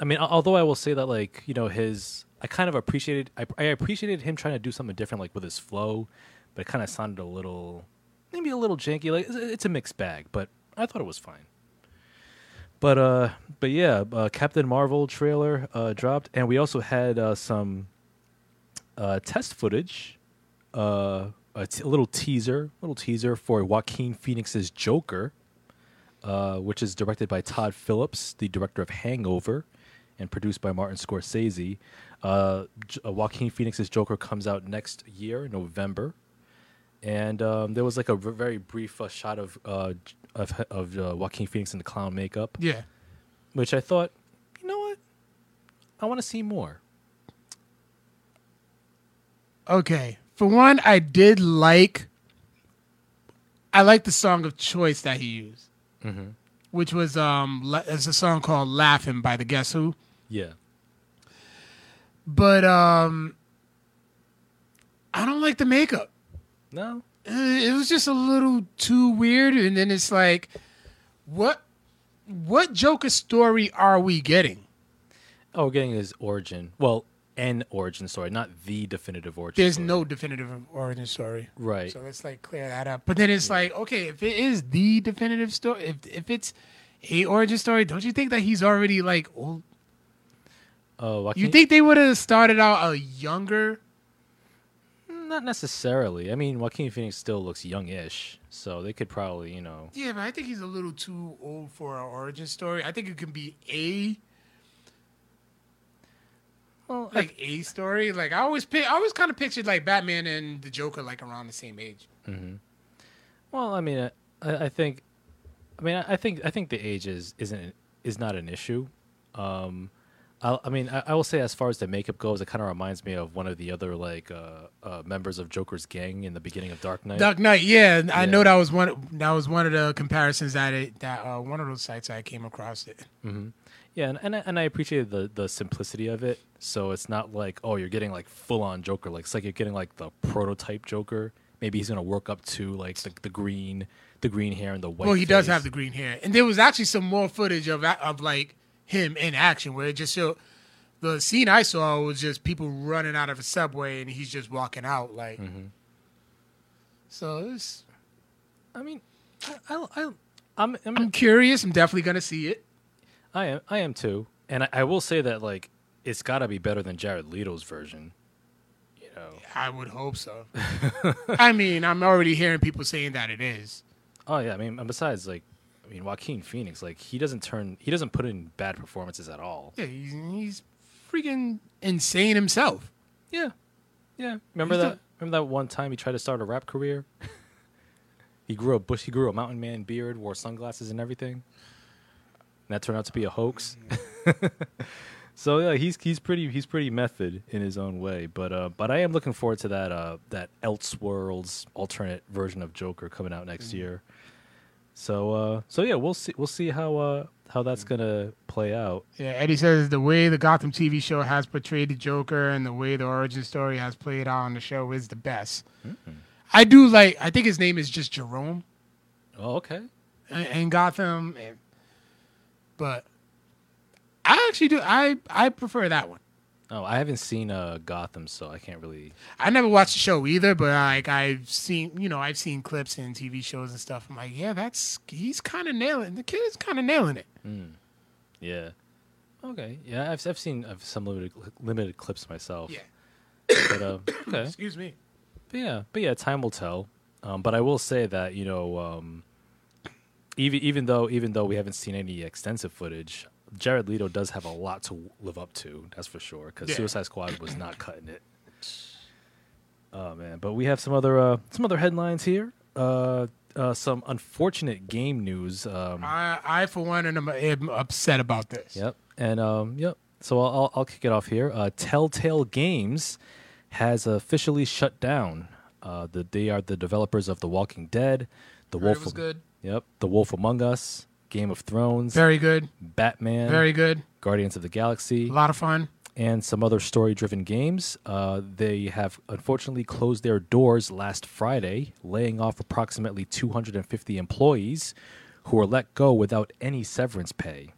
I mean, although I will say that like you know his, I kind of appreciated, I, I appreciated him trying to do something different like with his flow, but it kind of sounded a little, maybe a little janky. Like it's, it's a mixed bag, but I thought it was fine. But uh, but yeah, uh, Captain Marvel trailer uh, dropped, and we also had uh, some uh, test footage, uh, a, t- a little teaser, little teaser for Joaquin Phoenix's Joker, uh, which is directed by Todd Phillips, the director of Hangover, and produced by Martin Scorsese. Uh, J- uh, Joaquin Phoenix's Joker comes out next year, November, and um, there was like a v- very brief uh, shot of uh, of of uh, Joaquin Phoenix in the clown makeup, Yeah. which I thought, you know what, I want to see more. Okay. For one, I did like. I like the song of choice that he used, Mm-hmm. which was um, it's a song called "Laughing" by the Guess Who. Yeah. But um, I don't like the makeup. No. Uh, It was just a little too weird, and then it's like, what, what Joker story are we getting? Oh, we're getting his origin. Well, an origin story, not the definitive origin. There's story. no definitive origin story. right. So let's like clear that up. But then it's like, okay, if it is the definitive story, if if it's a origin story, don't you think that he's already like old? Uh, You think they would have started out a younger not necessarily. I mean, Joaquin Phoenix still looks youngish, so they could probably, you know. Yeah, but I think he's a little too old for an origin story. I think it can be a Well, like a story. Like I always, pi- I always kind of pictured like Batman and the Joker like around the same age. well, I mean, I, I think, I mean, I think, I think the age is isn't is not an issue. Um, I, I mean, I, I will say as far as the makeup goes, it kind of reminds me of one of the other like uh, uh, members of Joker's gang in the beginning of Dark Knight. Dark Knight, yeah, I know that was one. That was one of the comparisons that it that uh, one of those sites I came across it. Yeah, and and I, and I appreciated the the simplicity of it. So it's not like oh you're getting like full on Joker. Like it's like you're getting like the prototype Joker. Maybe he's gonna work up to like the, the green the green hair and the white. well, he does have the green hair, and there was actually some more footage of of like him in action where it just showed. The scene I saw was just people running out of a subway, and he's just walking out like. Mm-hmm. So it's, I mean, I, I, I I'm, I'm I'm curious. I'm definitely gonna see it. I am I am too, and I, I will say that like it's got to be better than Jared Leto's version. You know. I would hope so. <laughs> I mean, I'm already hearing people saying that it is. Oh yeah, I mean, and besides like, I mean, Joaquin Phoenix, like he doesn't turn, he doesn't put in bad performances at all. Yeah, he's, he's freaking insane himself. Yeah, yeah. Remember He's that? the- Remember that one time he tried to start a rap career? <laughs> he grew a bush. He grew a mountain man beard, wore sunglasses and everything. And that turned out to be a hoax. <laughs> so yeah, he's he's pretty he's pretty method in his own way. But uh, but I am looking forward to that uh that Elseworlds alternate version of Joker coming out next year. So uh so yeah, we'll see we'll see how uh how that's gonna play out. Yeah, Eddie says the way the Gotham TV show has portrayed the Joker and the way the origin story has played out on the show is the best. I do like. I think his name is just Jerome Oh okay. in, in Gotham, and, but I actually do. I I prefer that one. Oh, I haven't seen uh Gotham, so I can't really. I never watched the show either, but like I've seen, you know, I've seen clips and TV shows and stuff. I'm like, yeah, that's he's kind of nailing. The kid's kind of nailing it. Yeah. Okay. Yeah, I've I've seen uh, some limited limited clips myself. Yeah. But uh, <coughs> okay. Excuse me. But yeah, but yeah, time will tell. Um, but I will say that you know, um, even even though even though we haven't seen any extensive footage, Jared Leto does have a lot to live up to. That's for sure. Because Yeah. Suicide Squad was not cutting it. Oh man! But we have some other uh, some other headlines here. Uh, uh, some unfortunate game news. Um, I I for one am, am upset about this. Yep. And um, yep. So I'll, I'll I'll kick it off here. Uh, Telltale Games has officially shut down. Uh, the they are the developers of The Walking Dead, The Wolf. it was of- good. Yep. The Wolf Among Us, Game of Thrones, Very good. Batman, Very good. Guardians of the Galaxy, A lot of fun. and some other story-driven games. Uh, they have unfortunately closed their doors last Friday, laying off approximately 250 employees who were let go without any severance pay.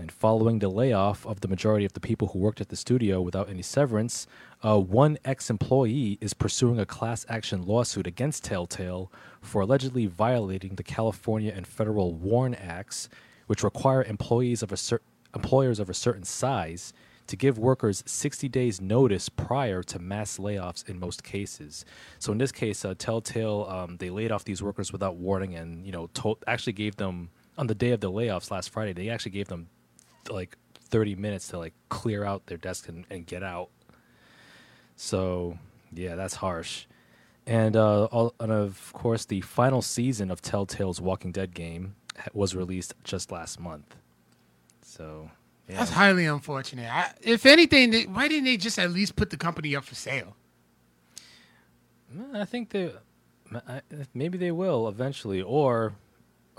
And following the layoff of the majority of the people who worked at the studio without any severance, uh, one ex employee is pursuing a class action lawsuit against Telltale for allegedly violating the California and federal WARN Acts, which require employees of a cer- employers of a certain size to give workers 60 days notice prior to mass layoffs in most cases. So in this case, uh, Telltale um, they laid off these workers without warning, and you know actually gave them on the day of the layoffs last Friday. They actually gave them like 30 minutes to like clear out their desk and, and get out. So yeah, that's harsh. And uh, all, and of course, the final season of Telltale's Walking Dead game was released just last month. So yeah. That's highly unfortunate. I, if anything, they, why didn't they just at least put the company up for sale? I think they, I- maybe they will eventually, or,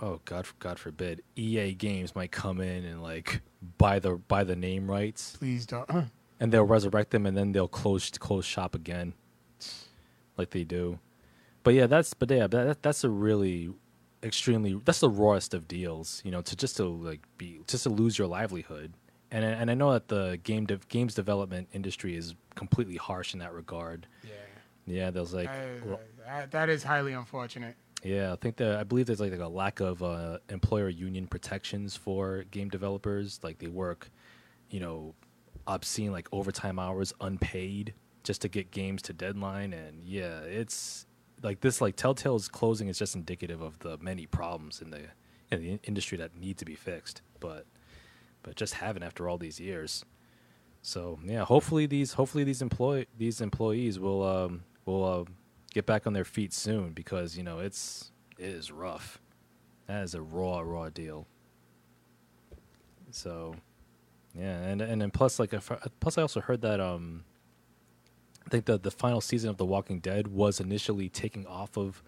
oh God, God forbid, EA Games might come in and like buy the buy the name rights, Please don't. Uh, and they'll resurrect them, and then they'll close close shop again, like they do. But yeah, that's but yeah, that, that's a really extremely that's the rawest of deals, you know, to just to like be just to lose your livelihood. And I- and I know that the game de- games development industry is completely harsh in that regard. yeah. Yeah, there's like I- I- that is highly unfortunate. Yeah, I think that I believe there's like, like a lack of uh, employer union protections for game developers. Like they work, you know, obscene like overtime hours, unpaid, just to get games to deadline. And yeah, it's like this. Like Telltale's closing is just indicative of the many problems in the in the industry that need to be fixed. But but just haven't after all these years. So yeah, hopefully these hopefully these employ these employees will um will uh, get back on their feet soon because you know it's it is rough. That is a raw raw deal. So yeah, and and then plus like plus I also heard that um I think the the final season of The Walking Dead was initially taking off of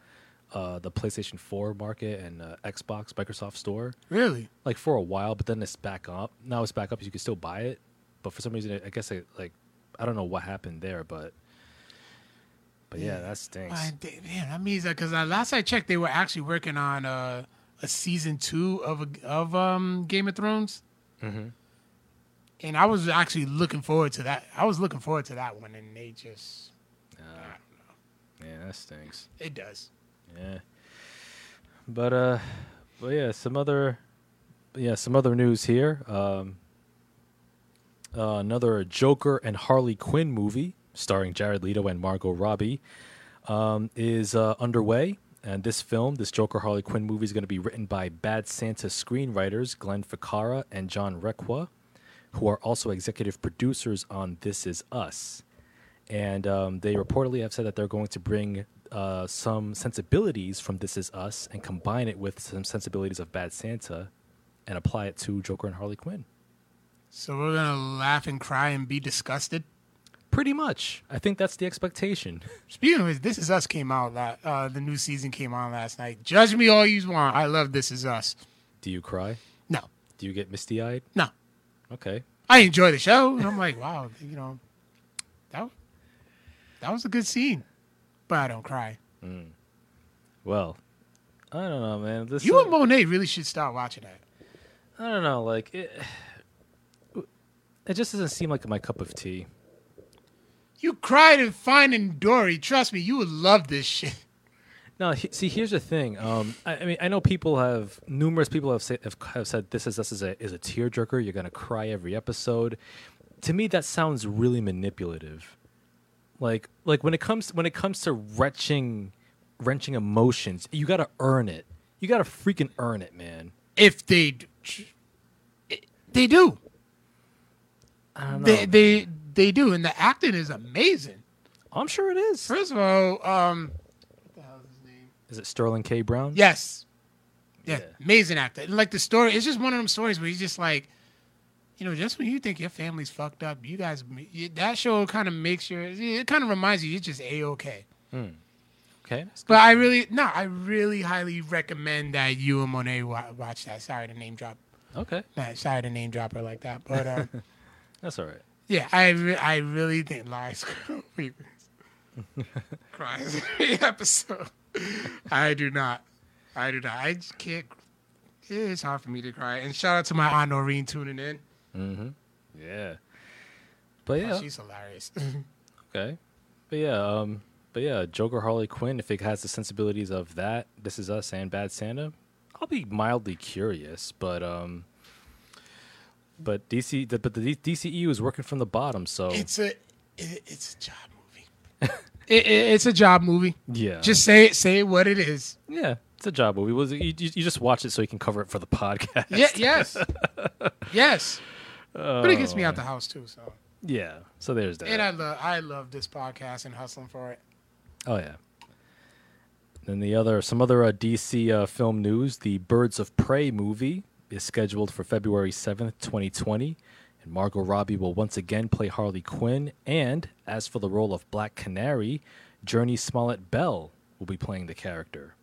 uh, the PlayStation 4 market and uh, Xbox Microsoft Store Really? like for a while, but then it's back up. Now it's back up. You can still buy it, but for some reason, I guess I like I don't know what happened there, but but yeah, that stinks. Man, da- man, that means that because uh, last I checked, they were actually working on uh, a season two of a, of um, Game of Thrones, hmm and I was actually looking forward to that. I was looking forward to that one, and they just Uh, yeah, that stinks. it does. Yeah, but uh, but yeah, some other yeah some other news here. Um, uh, another Joker and Harley Quinn movie starring Jared Leto and Margot Robbie um, is uh, underway. And this film, this Joker Harley Quinn movie, is going to be written by Bad Santa screenwriters Glenn Ficarra and John Requa, who are also executive producers on This Is Us. And um, they reportedly have said that they're going to bring uh, some sensibilities from This Is Us and combine it with some sensibilities of Bad Santa and apply it to Joker and Harley Quinn. So we're gonna laugh and cry and be disgusted. Pretty much. I think that's the expectation. <laughs> Speaking of which, This Is Us came out. Uh, the new season came on last night. Judge me all you want. I love This Is Us. Do you cry? No, Do you get misty eyed? no, Okay. I enjoy the show, and I'm like, wow, <laughs> you know, that that was a good scene, but I don't cry. Mm. Well, I don't know, man. This You and Monet really should start watching that. I don't know, like it. It just doesn't seem like my cup of tea. You cried in Finding Dory. Trust me, you would love this shit. <laughs> No, he, see, here's the thing. Um, I, I mean, I know people have numerous people have, say, have have said this is this is a is a tearjerker. You're gonna cry every episode. To me, that sounds really manipulative. Like like when it comes when it comes to wrenching wrenching emotions, you gotta earn it. You gotta freaking earn it, man. If they, they do, I don't know. they they they do, and the acting is amazing. I'm sure it is. First of all, um, what the hell is his name? Is it Sterling K. Brown? Yes, yeah, Yeah. amazing actor. And like the story, it's just one of them stories where he's just like, you know, just when you think your family's fucked up, you guys, you, that show kind of makes your, it kind of reminds you, you're just a okay. Okay. But I really, no, I really highly recommend that you and Monet watch that. Sorry to name drop, Okay. nah, sorry to name drop her like that, but um, <laughs> That's all right. yeah, I, re- I really think Lies <laughs> <laughs> cries every episode. I do not, I do not. I just can't. It's hard for me to cry. And shout out to my aunt Noreen tuning in. Mm-hmm. Yeah. But yeah. she's hilarious. <laughs> Okay. But yeah, um but yeah, Joker Harley Quinn, if it has the sensibilities of that, This Is Us and Bad Santa, I'll be mildly curious, but um but DC the, but the DCEU is working from the bottom, so it's a, it, it's a job movie. <laughs> it, it, it's a job movie. yeah. Just say it. Say what it is. yeah, it's a job movie. Was you, you you just watch it so you can cover it for the podcast. Yeah. Yes. <laughs> yes. But it gets me out the house too. So. Yeah. So there's that. And I love I love this podcast and hustling for it. Oh yeah. Then the other, some other uh, DC uh, film news: the Birds of Prey movie is scheduled for February seventh, twenty twenty, and Margot Robbie will once again play Harley Quinn. And as for the role of Black Canary, Jurnee Smollett Bell will be playing the character.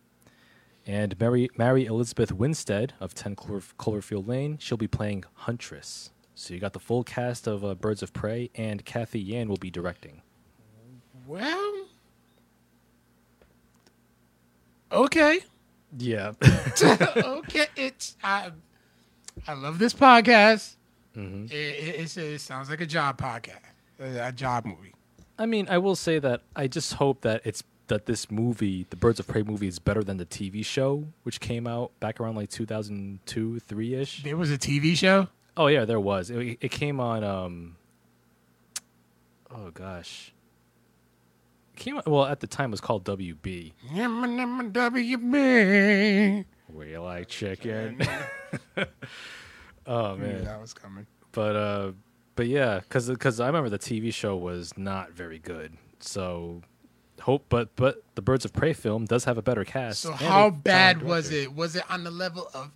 And Mary, Mary Elizabeth Winstead of 10 Clover, Cloverfield Lane, she'll be playing Huntress. So you got the full cast of uh, Birds of Prey, and Cathy Yan will be directing. Well. Okay. Yeah. <laughs> okay. It's I. I love this podcast. Hmm It, it, it sounds like a job podcast, a, job movie. I mean, I will say that I just hope that it's that this movie, the Birds of Prey movie, is better than the TV show, which came out back around like 2002, three ish. There was a TV show. Oh yeah, there was. It, it came on. um Oh gosh, came out, well at the time it was called WB. WB. We like chicken. <laughs> <laughs> oh man. that was coming. but uh but yeah because because i remember the tv show was not very good so hope but but the birds of prey film does have a better cast So how bad was it? Was it on the level of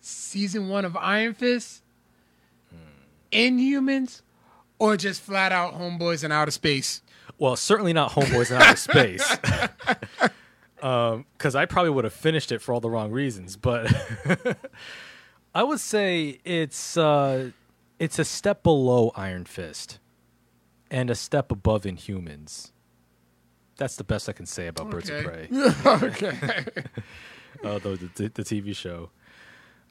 season one of Iron Fist, Inhumans, or just flat out Homeboys in outer space? well certainly not homeboys in outer space <laughs> <laughs> because i probably would have finished it for all the wrong reasons but <laughs> i would say it's uh it's a step below iron fist and a step above inhumans that's the best i can say about birds of prey <laughs> okay. <laughs> uh, the, the the TV show.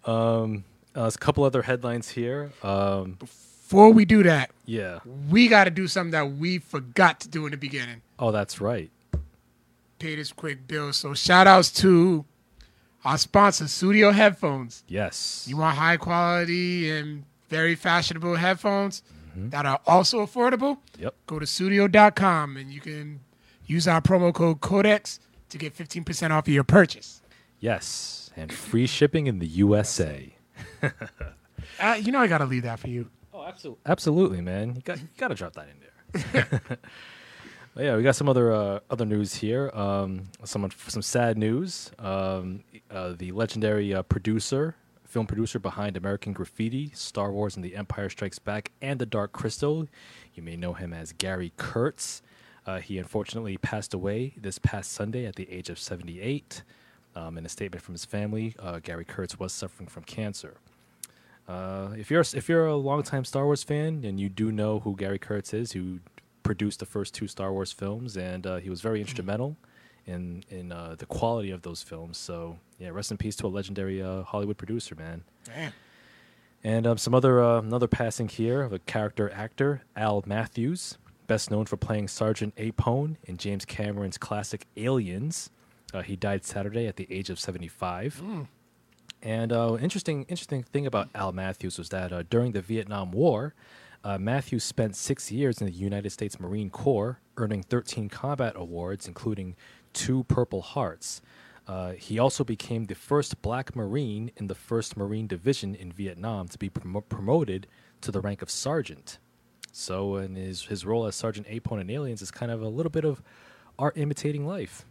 Um, uh, there's a couple other headlines here. Um, Before we do that, yeah. we got to do something that we forgot to do in the beginning. Oh, that's right. Pay this quick bill. So shout outs to our sponsor, Studio Headphones. Yes. You want high quality and very fashionable headphones that are also affordable? Yep. Go to studio.com and you can use our promo code Codex to get 15% off of your purchase. Yes, and free shipping in the USA. <laughs> Uh, you know, I got to leave that for you. Oh, absolutely. Absolutely, man. You got you got to drop that in there. <laughs> Yeah, we got some other uh, other news here. Um, some some sad news. Um, uh, the legendary uh, producer, film producer behind American Graffiti, Star Wars and The Empire Strikes Back, and The Dark Crystal. You may know him as Gary Kurtz. Uh, he unfortunately passed away this past Sunday at the age of 78. Um, in a statement from his family, uh, Gary Kurtz was suffering from cancer. Uh, if you're if you're a longtime Star Wars fan and you do know who Gary Kurtz is, who produced the first two Star Wars films, and uh, he was very instrumental in in uh, the quality of those films. So yeah, rest in peace to a legendary uh, Hollywood producer, man. Damn. And um, some other uh, another passing here of a character actor, Al Matthews, best known for playing Sergeant Apone in James Cameron's classic Aliens. Uh, he died Saturday at the age of 75. And uh, interesting, interesting thing about Al Matthews was that uh, during the Vietnam War, uh, Matthews spent six years in the United States Marine Corps, earning 13 combat awards, including two Purple Hearts. Uh, he also became the first black Marine in the 1st Marine Division in Vietnam to be promo- promoted to the rank of sergeant. So, in his, his role as Sergeant Apone in Aliens is kind of a little bit of art imitating life.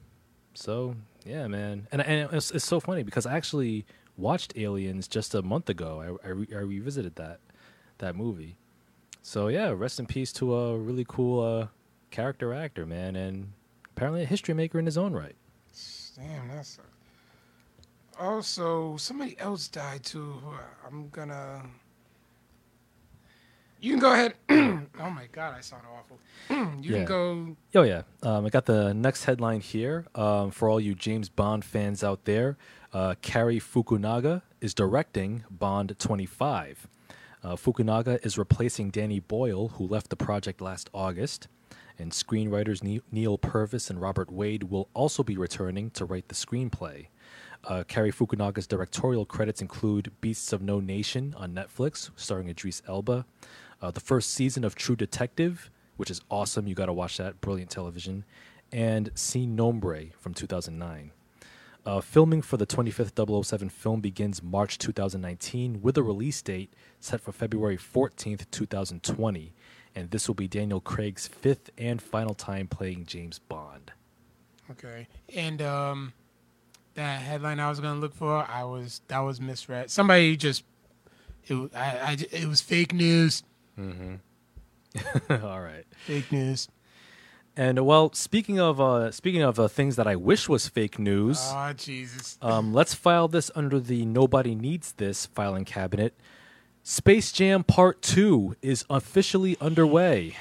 So yeah, man, and and it's, it's so funny because I actually watched Aliens just a month ago. I I, re- I revisited that that movie. So yeah, rest in peace to a really cool uh, character actor, man, and apparently a history maker in his own right. Damn, that's. Also, somebody else died too. I'm gonna. You can go ahead. <clears throat> oh my god, I sound awful. <clears throat> you Yeah. can go. Oh yeah, um, I got the next headline here um, for all you James Bond fans out there. Uh, Cary Fukunaga is directing Bond 25. Uh, Fukunaga is replacing Danny Boyle, who left the project last August, and screenwriters Ne- Neal Purvis and Robert Wade will also be returning to write the screenplay. Uh, Cary Fukunaga's directorial credits include Beasts of No Nation on Netflix, starring Idris Elba, uh, the first season of True Detective, which is awesome. You got to watch that. Brilliant television. And Sin Nombre from 2009. Uh, filming for the 25th 007 film begins March 2019 with a release date set for February 14th, 2020. And this will be Daniel Craig's fifth and final time playing James Bond. Okay, and um, that headline I was gonna look for, I was that was misread. Somebody just it I, I it was fake news. Mm-hmm. <laughs> All right. Fake news. And well, speaking of uh, speaking of uh, things that I wish was fake news, Oh Jesus. <laughs> um, let's file this under the nobody needs this filing cabinet. Space Jam Part Two is officially underway.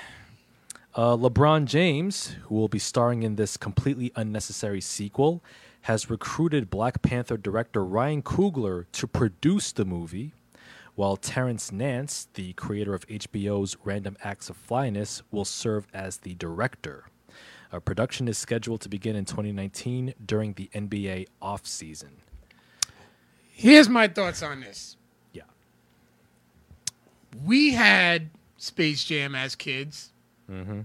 Uh, LeBron James, who will be starring in this completely unnecessary sequel, has recruited Black Panther director Ryan Coogler to produce the movie, while Terrence Nance, the creator of HBO's Random Acts of Flyness, will serve as the director. Uh, production is scheduled to begin in 2019 during the NBA offseason. Here's my thoughts on this. Yeah. We had Space Jam as kids. Mm-hmm.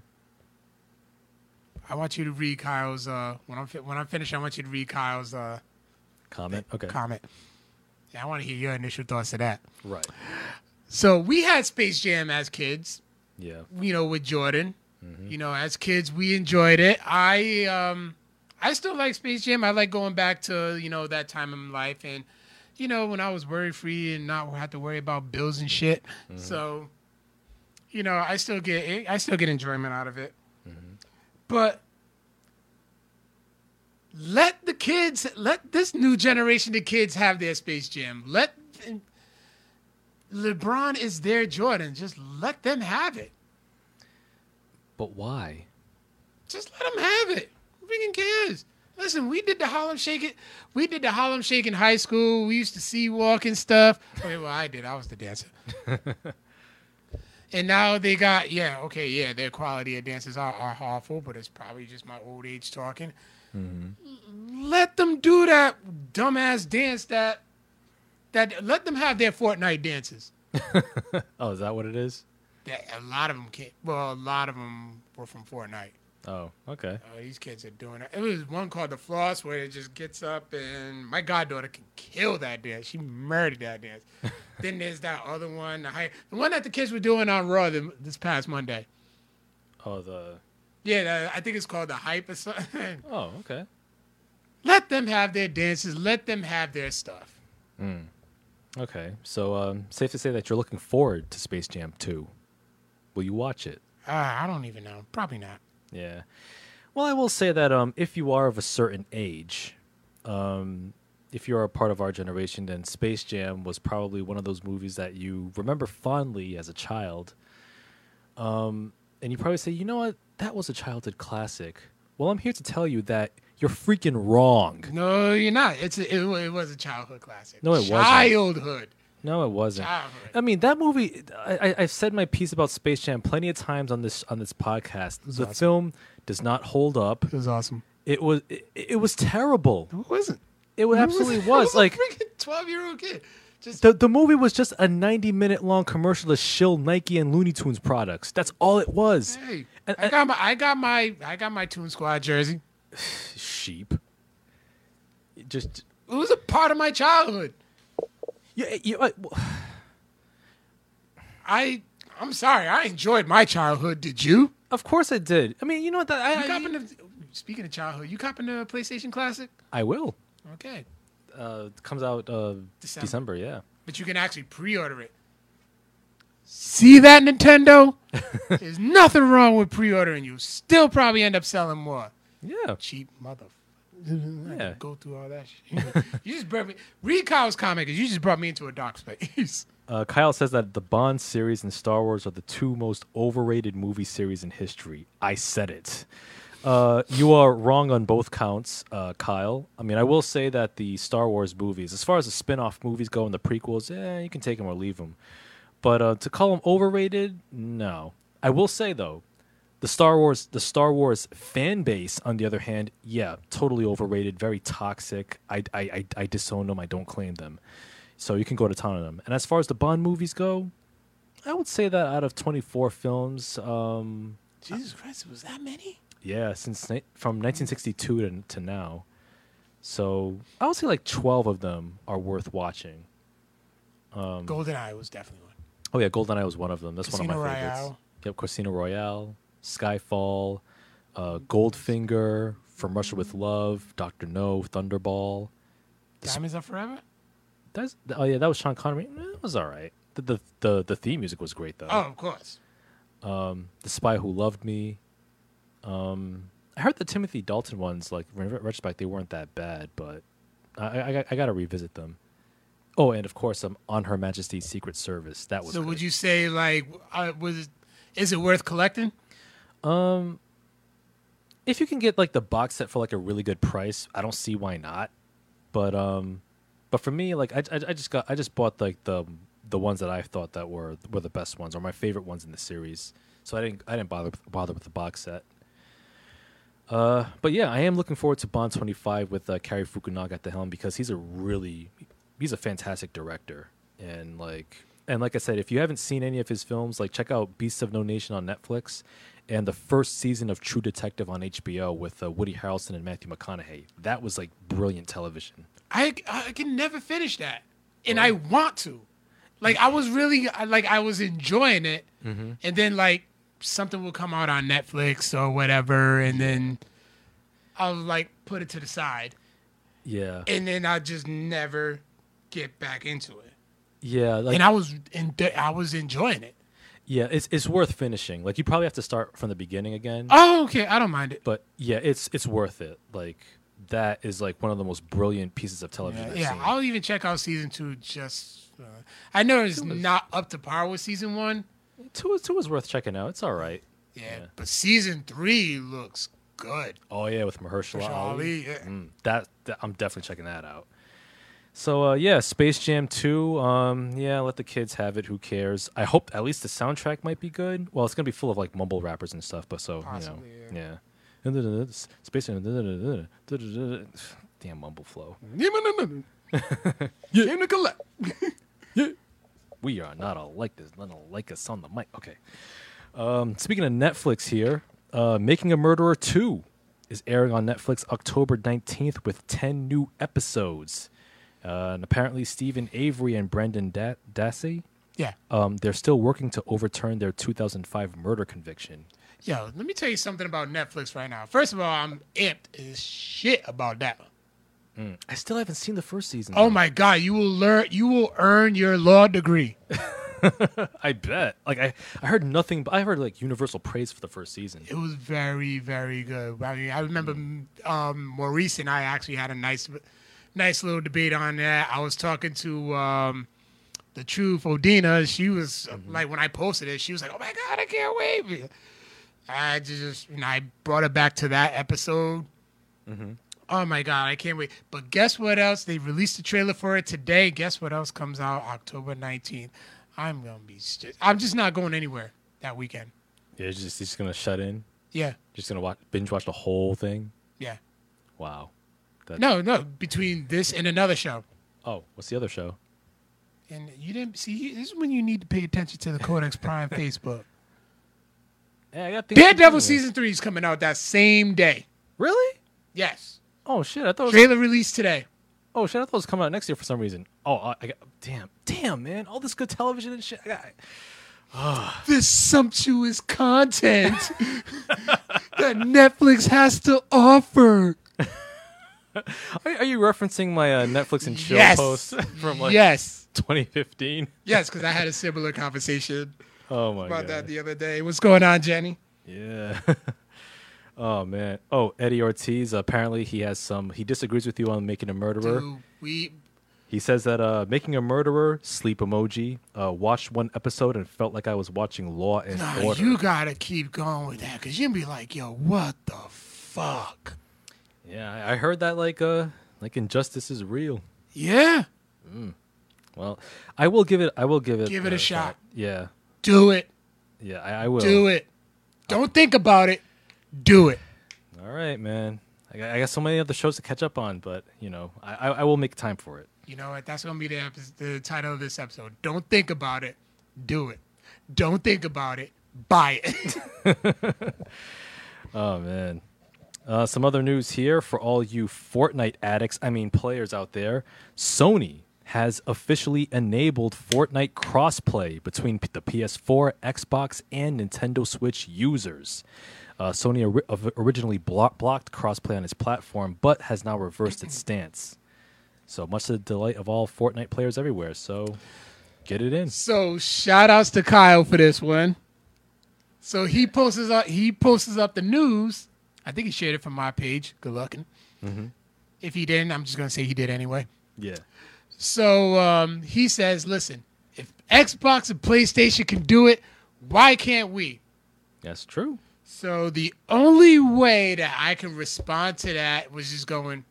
I want you to read Kyle's. Uh, when I'm fi- when I'm finished, I want you to read Kyle's uh, Comment. Okay. comment. Yeah, I want to hear your initial thoughts of that. Right. So we had Space Jam as kids, Yeah. you know, with Jordan. Mm-hmm. You know, as kids, we enjoyed it. I um, I still like Space Jam. I like going back to you know that time in life, and you know when I was worry free and not have to worry about bills and shit. Mm-hmm. So, you know, I still get I still get enjoyment out of it. Mm-hmm. But let the kids, let this new generation of kids have their Space Jam. Let LeBron is their Jordan. Just let them have it. But why? Just let them have it. Who freaking cares? Listen, we did the Harlem Shake. It. We did the Harlem Shake in high school. We used to see walk and stuff. Okay, well, I did. I was the dancer. <laughs> and now they got yeah. Okay, yeah. Their quality of dances are, are awful, but it's probably just my old age talking. Mm-hmm. Let them do that dumbass dance. That that let them have their Fortnite dances. <laughs> Oh, is that what it is? That a lot of them can't. Well, a lot of them were from Fortnite. Oh, okay. Oh, these kids are doing it. It was one called the floss where it just gets up and my goddaughter can kill that dance. She murdered that dance. <laughs> then there's that other one, the, high, the one that the kids were doing on Raw this past Monday. Oh, the. Yeah, I think it's called the hype or something. <laughs> Oh, okay. Let them have their dances. Let them have their stuff. Okay. So, um, safe to say that you're looking forward to Space Jam 2. Will you watch it? Uh, I don't even know. Probably not. Yeah. Well, I will say that um, if you are of a certain age, um, if you're a part of our generation, then Space Jam was probably one of those movies that you remember fondly as a child. Um, and you probably say, you know what? That was a childhood classic. Well, I'm here to tell you that you're freaking wrong. No, you're not. It's a, it, it was a childhood classic. No, it wasn't. Childhood. No, it wasn't. Childhood. I mean, that movie. I, I, I've said my piece about Space Jam plenty of times on this on this podcast. The awesome. film does not hold up. It was awesome. It was it, it was terrible. It wasn't. It was- absolutely was. <laughs> a Like freaking twelve year old kid. Just the the movie was just a ninety minute long commercial to shill Nike and Looney Tunes products. That's all it was. hey, And- I got my I got my I got my Toon Squad jersey. <sighs> Sheep. It Just It was a part of my childhood. yeah, you, uh, <sighs> I I'm sorry. I enjoyed my childhood. Did you? of course I did. I mean, you know what? That, You I, copping I, the, speaking of childhood, you copping the PlayStation Classic? I will. Okay, Uh, it comes out uh, December. December. Yeah. but you can actually pre-order it. See that Nintendo? <laughs> There's nothing wrong with pre-ordering. You still probably end up selling more. Yeah. Cheap mother. Yeah. Go through all that shit. <laughs> you just brought me. Read Kyle's comment because you just brought me into a dark space. <laughs> Uh, Kyle says that the Bond series and Star Wars are the two most overrated movie series in history. I said it. Uh, you are wrong on both counts, uh, Kyle. I mean, I will say that the Star Wars movies, as far as the spin off movies go and the prequels, eh, you can take them or leave them. But uh, to call them overrated, no. I will say, though, the Star Wars the Star Wars fan base, on the other hand, yeah, totally overrated, very toxic. I, I, I, I disown them. I don't claim them. So you can go to town on them. And as far as the Bond movies go, I would say that out of 24 films, um, Jesus Christ, was that many? Yeah, since ni- from 1962 to, to now. So I would say like 12 of them are worth watching. Um, GoldenEye was definitely one. Oh yeah, GoldenEye was one of them. That's one of my favorites. Royale. Yep, Casino Royale, Skyfall, uh, Goldfinger, From Russia with Love, Doctor No, Thunderball. The Diamonds Are Forever. That's oh yeah, that was Sean Connery. Eh, It was all right. The, the the the theme music was great though. Oh, of course. Um, the Spy Who Loved Me. Um, I heard the Timothy Dalton ones, like in retrospect, they weren't that bad, but I I, I got to revisit them. Oh, and of course, um, on Her Majesty's Secret Service. That was So good. would you say like uh, was is it worth collecting? Um, if you can get like the box set for like a really good price, I don't see why not. But um, but for me, like I, I, I just got I just bought like the the ones that I thought that were were the best ones or my favorite ones in the series. So I didn't I didn't bother bother with the box set. Uh, but yeah, I am looking forward to Bond twenty five with uh, Cary Fukunaga at the helm because he's a really he's a fantastic director and like and like I said, if you haven't seen any of his films, like check out Beasts of No Nation on Netflix. and the first season of True Detective on HBO with uh, Woody Harrelson and Matthew McConaughey. That was like brilliant television. I I can never finish that, and I want to. Like I was really like I was enjoying it, and then like something will come out on Netflix or whatever, and then I'll like put it to the side, Yeah, and then I just never get back into it. yeah, like and I was in, I was enjoying it. yeah. It's it's worth finishing. Like you probably have to start from the beginning again. Oh, okay, I don't mind it. but yeah, it's it's worth it. Like that is like one of the most brilliant pieces of television. Yeah, yeah. I'll even check out season two. Just uh, I know it's not up to par with season one. Two is two is worth checking out. It's all right. Yeah, Yeah. but season three looks good. Oh yeah, with Mahershala Mahershala Ali. Yeah. Mm, that, that I'm definitely checking that out. So uh, yeah, Space Jam 2. Um, yeah, let the kids have it. Who cares? I hope at least the soundtrack might be good. Well, it's gonna be full of like mumble rappers and stuff, but so Possibly, you know, yeah. Space Jam. <sighs> Damn mumble flow. <laughs> yeah. <laughs> Came to collect. We are not all like this. Not all like us on the mic. Okay. Um, speaking of Netflix here, uh, Making a Murderer 2 is airing on Netflix October 19th with 10 new episodes. Uh, and apparently, Steven Avery and Brendan da- Dassey, Yeah. um, they're still working to overturn their 2005 murder conviction. Yo, let me tell you something about Netflix right now. First of all, I'm amped as shit about that. I still haven't seen the first season. Oh though. my god, you will learn you will earn your law degree. <laughs> I bet. Like I, I heard nothing. But I heard like universal praise for the first season. It was very, very good. I mean, I remember um, Maurice and I actually had a nice, nice little debate on that. I was talking to um, the truth, Odina. She was uh, like, when I posted it, she was like, "Oh my god, I can't wait!" I just, you know, I brought it back to that episode. Oh my god, I can't wait! But guess what else? They released the trailer for it today. Guess what else comes out October nineteenth? I'm gonna be. St- I'm just not going anywhere that weekend. Yeah, just, just gonna shut in. Yeah, Just gonna watch binge watch the whole thing. yeah. Wow. That, No, no. Between this and another show, Oh, what's the other show? and you didn't see. This is when you need to pay attention to the Codex Prime <laughs> Facebook. Yeah, I got Daredevil season three is coming out that same day. Really? Yes, Oh shit! I thought. It was, trailer released today. oh shit! I thought it was coming out next year for some reason. Oh, I, I got. Damn, damn, man! All this good television and shit. I got, This sumptuous content <laughs> that Netflix has to offer. <laughs> are, are you referencing my uh, Netflix and chill Yes. post <laughs> from like yes, 2015? yes, because I had a similar conversation Oh my about god. that the other day. What's going on, Jenny? Yeah. Oh man. Oh, Eddie Ortiz. Apparently, he has some. He disagrees with you on making a murderer. Dude, we He says that uh, making a murderer, sleep emoji, uh, watched one episode and felt like I was watching Law and nah, Order. you gotta keep going with that because you'll be like, yo, what the fuck? Yeah, I heard that like uh like injustice is real. Yeah, Well, I will give it. I will give it. Give it a shot. Yeah, do it. yeah, I, I will. Do it. Don't think about it. Do it. All right, man. I got, I got so many other shows to catch up on, but you know, I, I, I will make time for it. You know what? That's gonna be the epi- the title of this episode. Don't think about it. Do it. Don't think about it. Buy it. <laughs> Oh man. Uh, some other news here for all you Fortnite addicts, I mean players out there. Sony has officially enabled Fortnite crossplay between the PS4, Xbox, and Nintendo Switch users. Uh, Sony of- originally blo- blocked crossplay on its platform, but has now reversed its stance. So much to the delight of all Fortnite players everywhere. So get it in. so shout outs to Kyle for this one. So he posts up he posts up the news. I think he shared it from my page. Good looking. If he didn't, I'm just gonna say he did anyway. Yeah. So um, he says, "Listen, if Xbox and PlayStation can do it, why can't we?" That's true. So the only way that I can respond to that was just going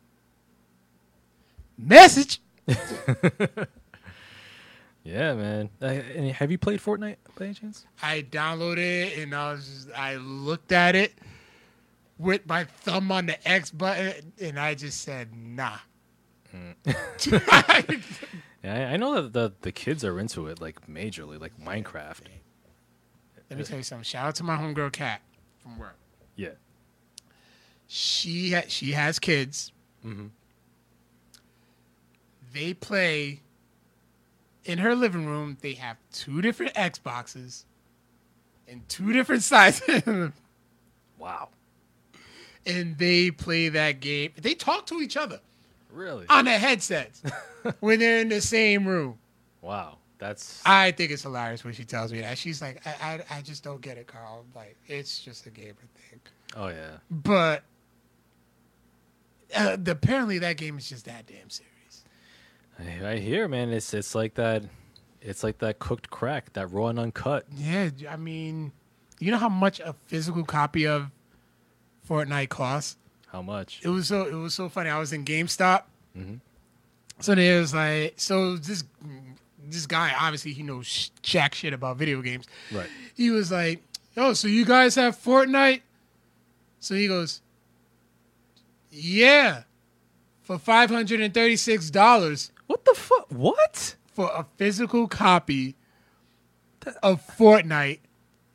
message. <laughs> Yeah, man. Uh, have you played Fortnite by any chance? I downloaded it and I was just, I looked at it with my thumb on the X button and I just said nah. <laughs> <laughs> Yeah, I, I know that the the kids are into it like majorly, like Minecraft. Let me tell you something. Shout out to my homegirl cat. From work. Yeah. She ha- she has kids. Mhm. They play in her living room. They have two different Xboxes and two different <laughs> sizes, Wow. and they play that game. They talk to each other Really? on the headsets <laughs> when they're in the same room. wow. That's I think it's hilarious when she tells me that. She's like, I, I, I just don't get it, Carl. Like, it's just a gamer thing. oh yeah. But uh, apparently, that game is just that damn serious. I, I hear, man. It's it's like that. It's like that cooked crack, that raw and uncut. Yeah, I mean, you know how much a physical copy of Fortnite costs? How much? It was so it was so funny. I was in GameStop, Mhm. so there's like so this this guy obviously he knows sh- jack shit about video games. Right. He was like, "Oh, so you guys have Fortnite?" So he goes, "Yeah, for five hundred and thirty six dollars What the fuck? What? for a physical copy of Fortnite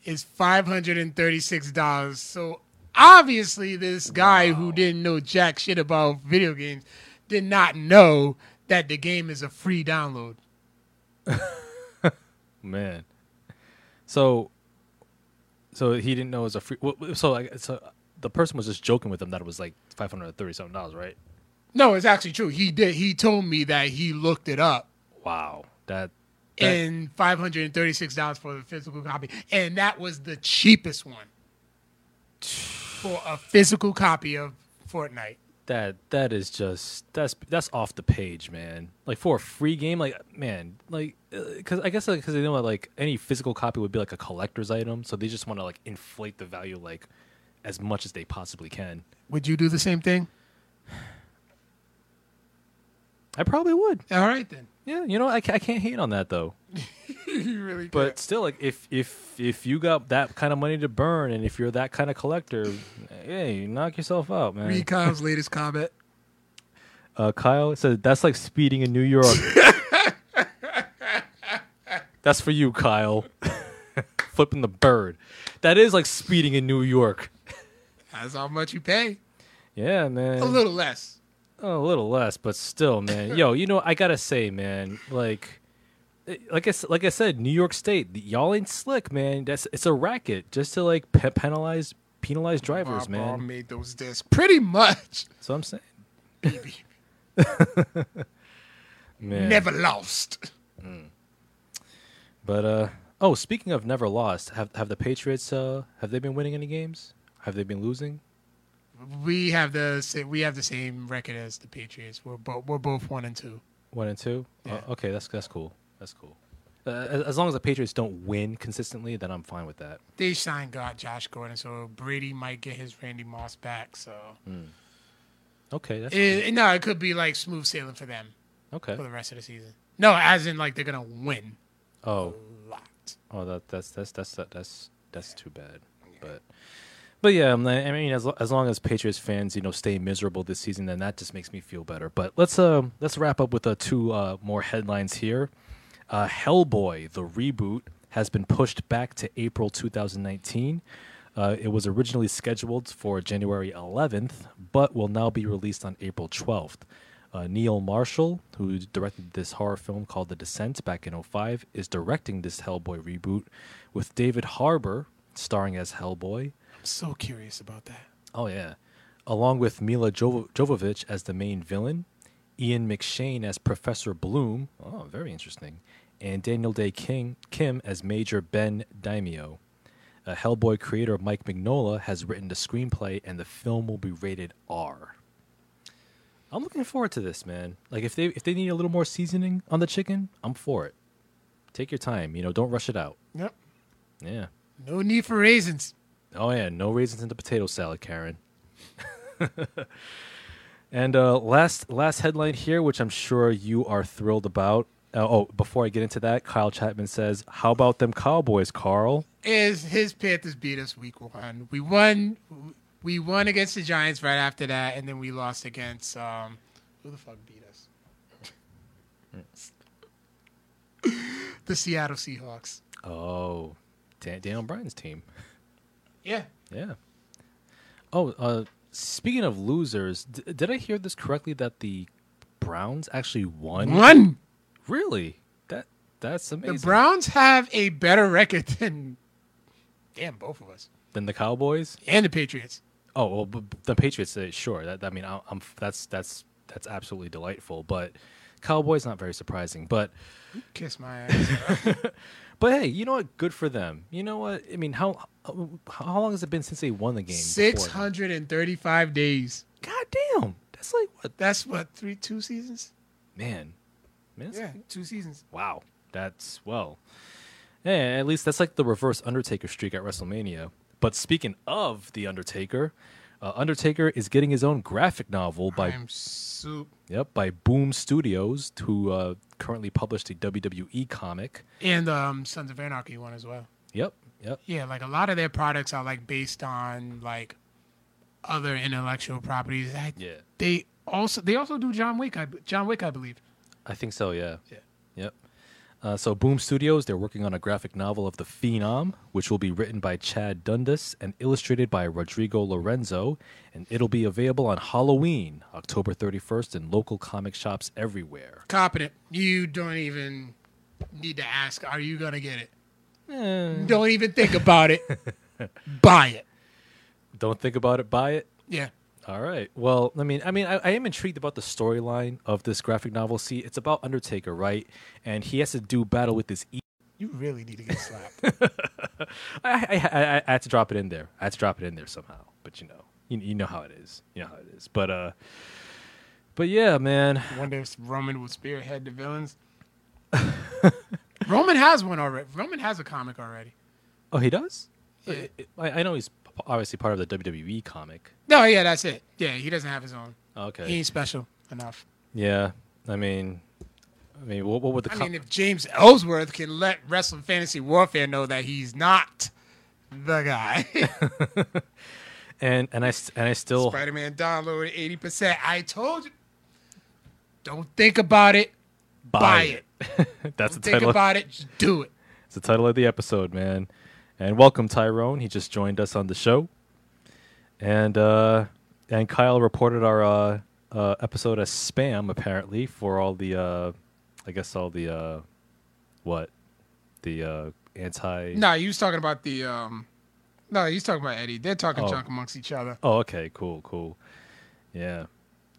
is five hundred and thirty six dollars." So obviously, this guy who didn't know jack shit about video games did not know that the game is a free download. <laughs> Man. So. So he didn't know it was a free. well, So like, so the person was just joking with him that it was like five hundred thirty something dollars, right? No, it's actually true. He did. He told me that he looked it up. Wow. That. that and five hundred and thirty six dollars for the physical copy, and that was the cheapest one <sighs> for a physical copy of Fortnite. That that is just that's that's off the page, man. Like for a free game, like man, like uh, because I guess because they know like any physical copy would be like a collector's item, so they just want to like inflate the value like as much as they possibly can. Would you do the same thing? I probably would. All right then. Yeah, you know, I, I can't hate on that though. <laughs> <laughs> you really But still, like if if if you got that kind of money to burn, and if you're that kind of collector, hey, knock yourself out, man. read Kyle's <laughs> latest comment. Uh, Kyle said that's like speeding in New York. <laughs> that's for you, Kyle. Flipping the bird. That is like speeding in New York. That's how much you pay. Yeah, man. A little less. A little less, but still, man. Yo, you know, I gotta say, man, like, like I like I said, New York State, y'all ain't slick, man. That's it's a racket just to like pe- penalize penalize drivers, Bob man. Made those discs pretty much. So I'm saying, Baby, <laughs> man. never lost. But uh, oh, speaking of never lost, have have the Patriots uh have they been winning any games? Have they been losing? We have the we have the same record as the Patriots. We're both we're both one and two. One and two. Yeah. Uh, okay, that's that's cool. That's cool. Uh, as, long as the Patriots don't win consistently, then I'm fine with that. They signed God Josh Gordon, so Brady might get his Randy Moss back. So Okay, that's it, no, it could be like smooth sailing for them okay. for the rest of the season. No, as in like they're gonna win Oh, a lot. oh, that that's that's that's that's that's too bad. But but yeah, like- I mean, as as long as Patriots fans, you know, stay miserable this season, then that just makes me feel better. But let's uh let's wrap up with uh, two uh, more headlines here. Uh, Hellboy, the reboot, has been pushed back to April 2019. Uh, it was originally scheduled for January 11th, but will now be released on April 12th. Uh, Neil Marshall, who directed this horror film called The Descent back in 05, is directing this Hellboy reboot, with David Harbour starring as Hellboy. I'm so curious about that. Oh yeah, along with Mila Jovo- Jovovich as the main villain, Ian McShane as Professor Broom. Oh, very interesting, and Daniel Dae King Kim as Major Ben Daimio. Uh, Hellboy creator Mike Mignola has written the screenplay, and the film will be rated R. I'm looking forward to this, man. Like if they if they need a little more seasoning on the chicken, I'm for it. Take your time, you know. Don't rush it out. Yep. Yeah. No need for raisins. Oh yeah, no raisins in the potato salad, Karen. <laughs> and uh, last last headline here, which I'm sure you are thrilled about. Uh, oh, before I get into that, Kyle Chapman says, "How about them Cowboys, Carl?" Is his Panthers beat us week one? We won. We won against the Giants right after that, and then we lost against um, who the fuck beat us? <laughs> the Seattle Seahawks. Oh, Dan- Daniel Bryan's team. Yeah, Yeah. Oh, uh, speaking of losers, d- did I hear this correctly that the Browns actually won? One. Really? That that's amazing. The Browns have a better record than damn both of us Than the Cowboys? and the Patriots. Oh well, the Patriots. Uh, sure. That I mean, I, I'm that's that's that's absolutely delightful. But Cowboys not very surprising. But Kiss my ass. <laughs> but hey, you know what? Good for them. You know what? I mean, how how long has it been since they won the game? Six hundred and thirty-five days. God damn. That's like what? That's what three, two seasons. Man. Man, that's- two seasons. Wow. That's well. Yeah, at least that's like the reverse Undertaker streak at WrestleMania. But speaking of the Undertaker, uh, Undertaker is getting his own graphic novel by. Yep, by Boom Studios, who uh, currently published the WWE comic. And um, Sons of Anarchy one as well. Yep, yep. Yeah, like a lot of their products are like based on like other intellectual properties. I, Yeah, They also they also do John Wick. I, John Wick, I believe. I think so. Yeah, Yeah. yep. Uh, so Boom Studios, they're working on a graphic novel of the Phenom, which will be written by Chad Dundas and illustrated by Rodrigo Lorenzo, and it'll be available on Halloween, October 31st, in local comic shops everywhere. Competent. You don't even need to ask. Are you gonna get it? Eh, Don't even think about it. <laughs> Buy it. don't think about it, buy it. Yeah. All right. Well, I mean, I mean, I, I am intrigued about the storyline of this graphic novel. See, it's about Undertaker, right? And he has to do battle with this. E- You really need to get slapped. <laughs> I, I, I, I had to drop it in there. I had to drop it in there somehow. But you know, you, you know how it is. You know how it is. But uh, but yeah, man. Wonder if Roman will spearhead the villains. <laughs> Roman has one already. Roman has a comic already. Oh, he does. Yeah. I, I know he's obviously part of the WWE comic. No, yeah, that's it. Yeah, he doesn't have his own. Okay. He ain't special enough. yeah. I mean, I mean, what, what would the I mean, if James Ellsworth can let Wrestling Fantasy Warfare know that he's not the guy. <laughs> and and I s- and I still Spider Man download eighty percent. I told you. Don't think about it. buy it. <laughs> That's Don't the think title. about it. Just do it. It's the title of the episode, man. And welcome Tyrone. He just joined us on the show. And uh and Kyle reported our uh, uh episode as spam apparently for all the uh I guess all the uh what? The uh anti No, he was talking about the um. No, he's talking about Eddie. They're talking Oh. junk amongst each other. Oh, okay, cool, cool. Yeah.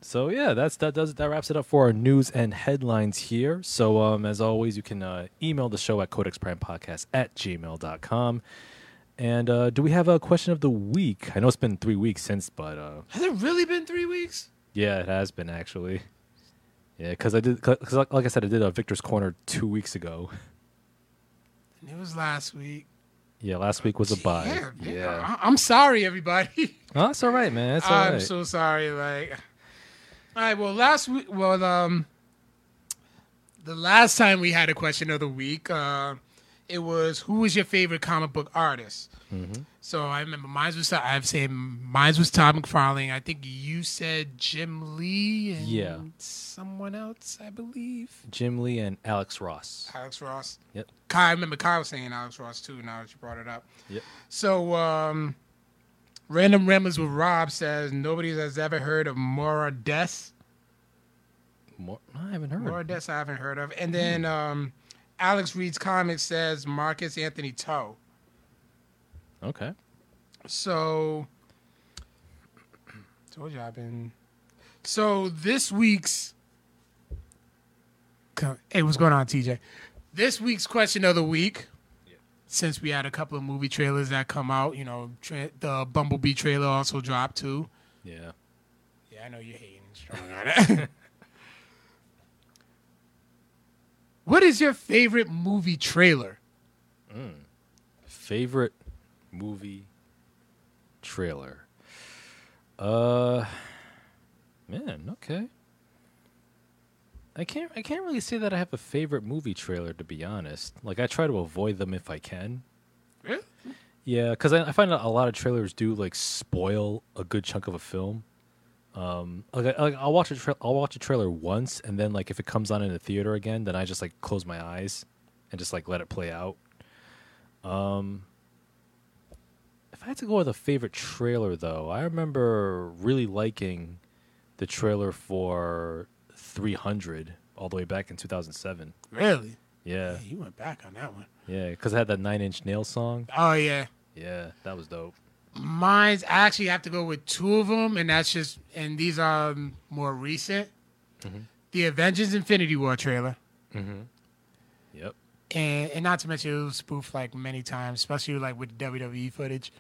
So yeah, that's that does that wraps it up for our news and headlines here. So um as always you can uh, email the show at codexprimepodcast at gmail.com. And uh, do we have a question of the week? I know it's been three weeks since, but uh, Has it really been three weeks? yeah, it has been actually. Yeah, because I did, because like, like I said, I did a Victor's Corner two weeks ago. It was last week. Yeah, last week was a bye. Yeah, Yeah, I'm sorry, everybody. Oh, that's all right, man. That's <laughs> all I'm right. so sorry. Like, all right. Well, last week, well, um, the last time we had a question of the week, uh, it was who was your favorite comic book artist? Mm-hmm. So I remember mine was I've said mine was Todd McFarlane. I think you said Jim Lee and Yeah. someone else, I believe. Jim Lee and Alex Ross. Alex Ross. Yep. Kai, I remember Kyle was saying Alex Ross too. Now that you brought it up. Yep. So, um, Random Ramblers with Rob says nobody has ever heard of Mora Des. More, I haven't heard. Mora Des I haven't heard of. And then um, Alex Reads Comics says Marcus Anthony To. Okay. So, told you I've been. So this week's. Hey, what's going on, TJ? This week's question of the week. Since we had a couple of movie trailers that come out, you know, tra- the Bumblebee trailer also dropped too. Yeah. Yeah, I know you're hating strong on it. <laughs> what is your favorite movie trailer? Mm. Favorite movie trailer. Uh man, okay. I can't I can't really say that I have a favorite movie trailer to be honest. Like I try to avoid them if I can. Really? Yeah, because I, I find a lot of trailers do like spoil a good chunk of a film. Um, like, I- like I'll watch a tra- I'll watch a trailer once, and then like if it comes on in the theater again, then I just like close my eyes and just like let it play out. Um, if I had to go with a favorite trailer, though, I remember really liking the trailer for 300 all the way back in 2007. Really? Yeah, Yeah, you went back on that one. yeah, because I had that Nine Inch Nail song. Oh yeah. Yeah, that was dope. Mine's I actually have to go with two of them, and that's just and these are um, more recent. The Avengers Infinity War trailer, Mm-hmm. Yep. and and not to mention it was spoofed like many times, especially like with the WWE footage,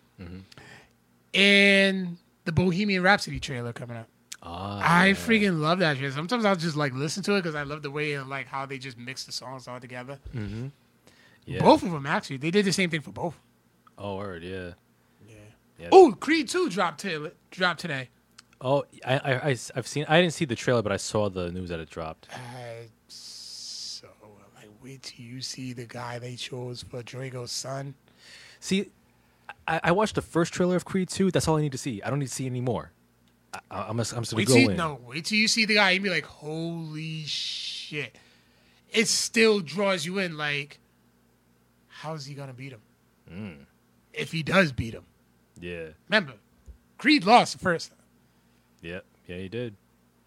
and the Bohemian Rhapsody trailer coming up. Ah, I yeah. freaking love that shit. Sometimes I'll just like listen to it because I love the way and like how they just mix the songs all together. yeah. Both of them actually, they did the same thing for both. Oh, word, yeah. Yeah. Yeah. Oh, Creed Two dropped to, dropped today. Oh, I, I, I, have seen. I didn't see the trailer, but I saw the news that it dropped. Uh, so like, wait till you see the guy they chose for Drago's son. See, I, I watched the first trailer of Creed 2. That's all I need to see. I don't need to see any more. I, I- I'm just, I'm just gonna Wait go till you, in. no, wait till you see the guy and be like, holy shit! It still draws you in. Like, how's he gonna beat him? Mm. If he does beat him, Yeah, remember, Creed lost the first yeah, yeah. He did.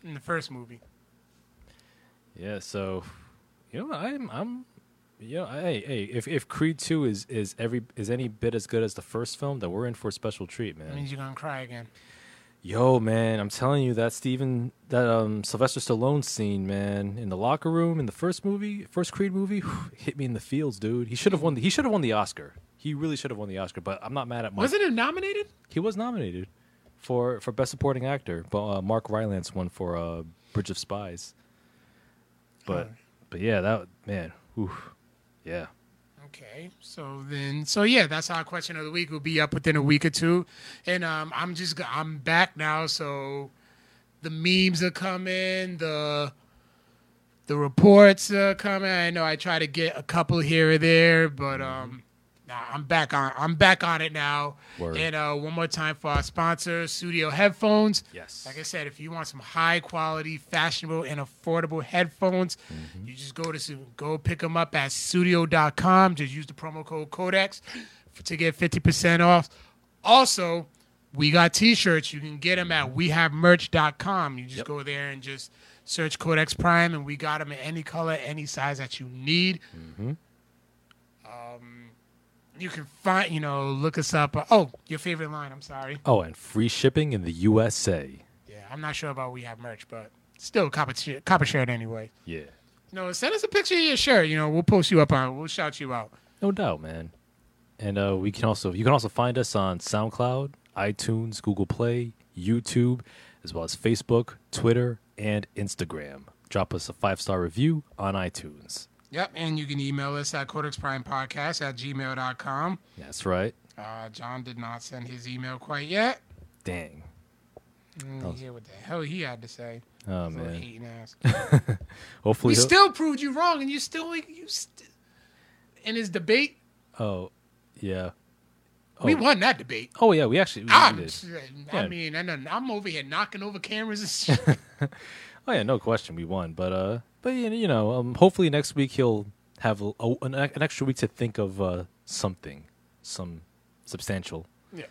in the first movie. Yeah. So, you know, I'm, I'm, you know, hey, hey. If if Creed 2 is is every is any bit as good as the first film, then we're in for a special treat, man. That means you're gonna cry again. Yo, man, I'm telling you that Steven, that um Sylvester Stallone scene, man, in the locker room in the first movie, first Creed movie, hit me in the feels, dude. He should have won. The, he should have won the Oscar. He really should have won the Oscar. But I'm not mad at Mark. Wasn't it nominated? He was nominated for for best supporting actor, but uh, Mark Rylance won for uh, Bridge of Spies. But but yeah, that man, oof, yeah. Okay, so then, so yeah, that's our question of the week. Will be up within a week or two, and um, I'm just I'm back now, so the memes are coming, the the reports are coming. I know I try to get a couple here or there, but um, nah, I'm back on I'm back on it now. Word. And uh, one more time for our sponsor, Studio Headphones. Yes. Like I said, if you want some high quality, fashionable, and affordable headphones, Mm-hmm. you just go to go pick them up at studio.com. Just use the promo code Codex to get 50% off. Also, we got t-shirts. You can get them at wehavemerch.com. You just Yep. go there and just search Codex Prime, and we got them in any color, any size that you need. Mm-hmm. Um, you can find, you know, look us up. oh, your favorite line. I'm sorry. Oh, and free shipping in the USA. Yeah, I'm not sure about we have merch, but still copper sh- copper shirt anyway. Yeah. You know, send us a picture of your shirt. You know, we'll post you up on. We'll shout you out. No doubt, man. And uh, we can also you can also find us on SoundCloud, iTunes, Google Play, YouTube, as well as Facebook, Twitter, and Instagram. Drop us a five star review on iTunes. Yep, and you can email us at codexprimepodcast at gmail.com. That's right. Uh, John did not send his email quite yet. Dang. Let me hear what the hell he had to say. Oh Little man. hating ass. <laughs> Hopefully. We he'll- still proved you wrong, and you still you st- in his debate. oh, yeah. We Oh. won that debate. Oh yeah, we actually we I'm, did. I Yeah. mean, and I'm over here knocking over cameras and <laughs> shit. Oh yeah, no question, we won. But uh, but you know, um, hopefully next week he'll have a, a- an, an extra week to think of uh, something, some substantial. yeah.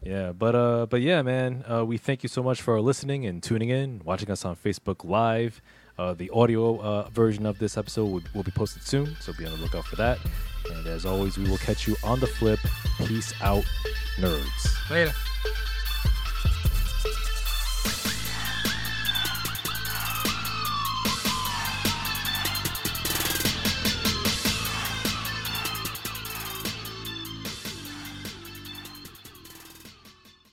Yeah, but uh, but yeah, man, uh, we thank you so much for listening and tuning in, watching us on Facebook Live. Uh, the audio uh, version of this episode will, will be posted soon, so be on the lookout for that. And as always, we will catch you on the flip. Peace out, nerds. Later.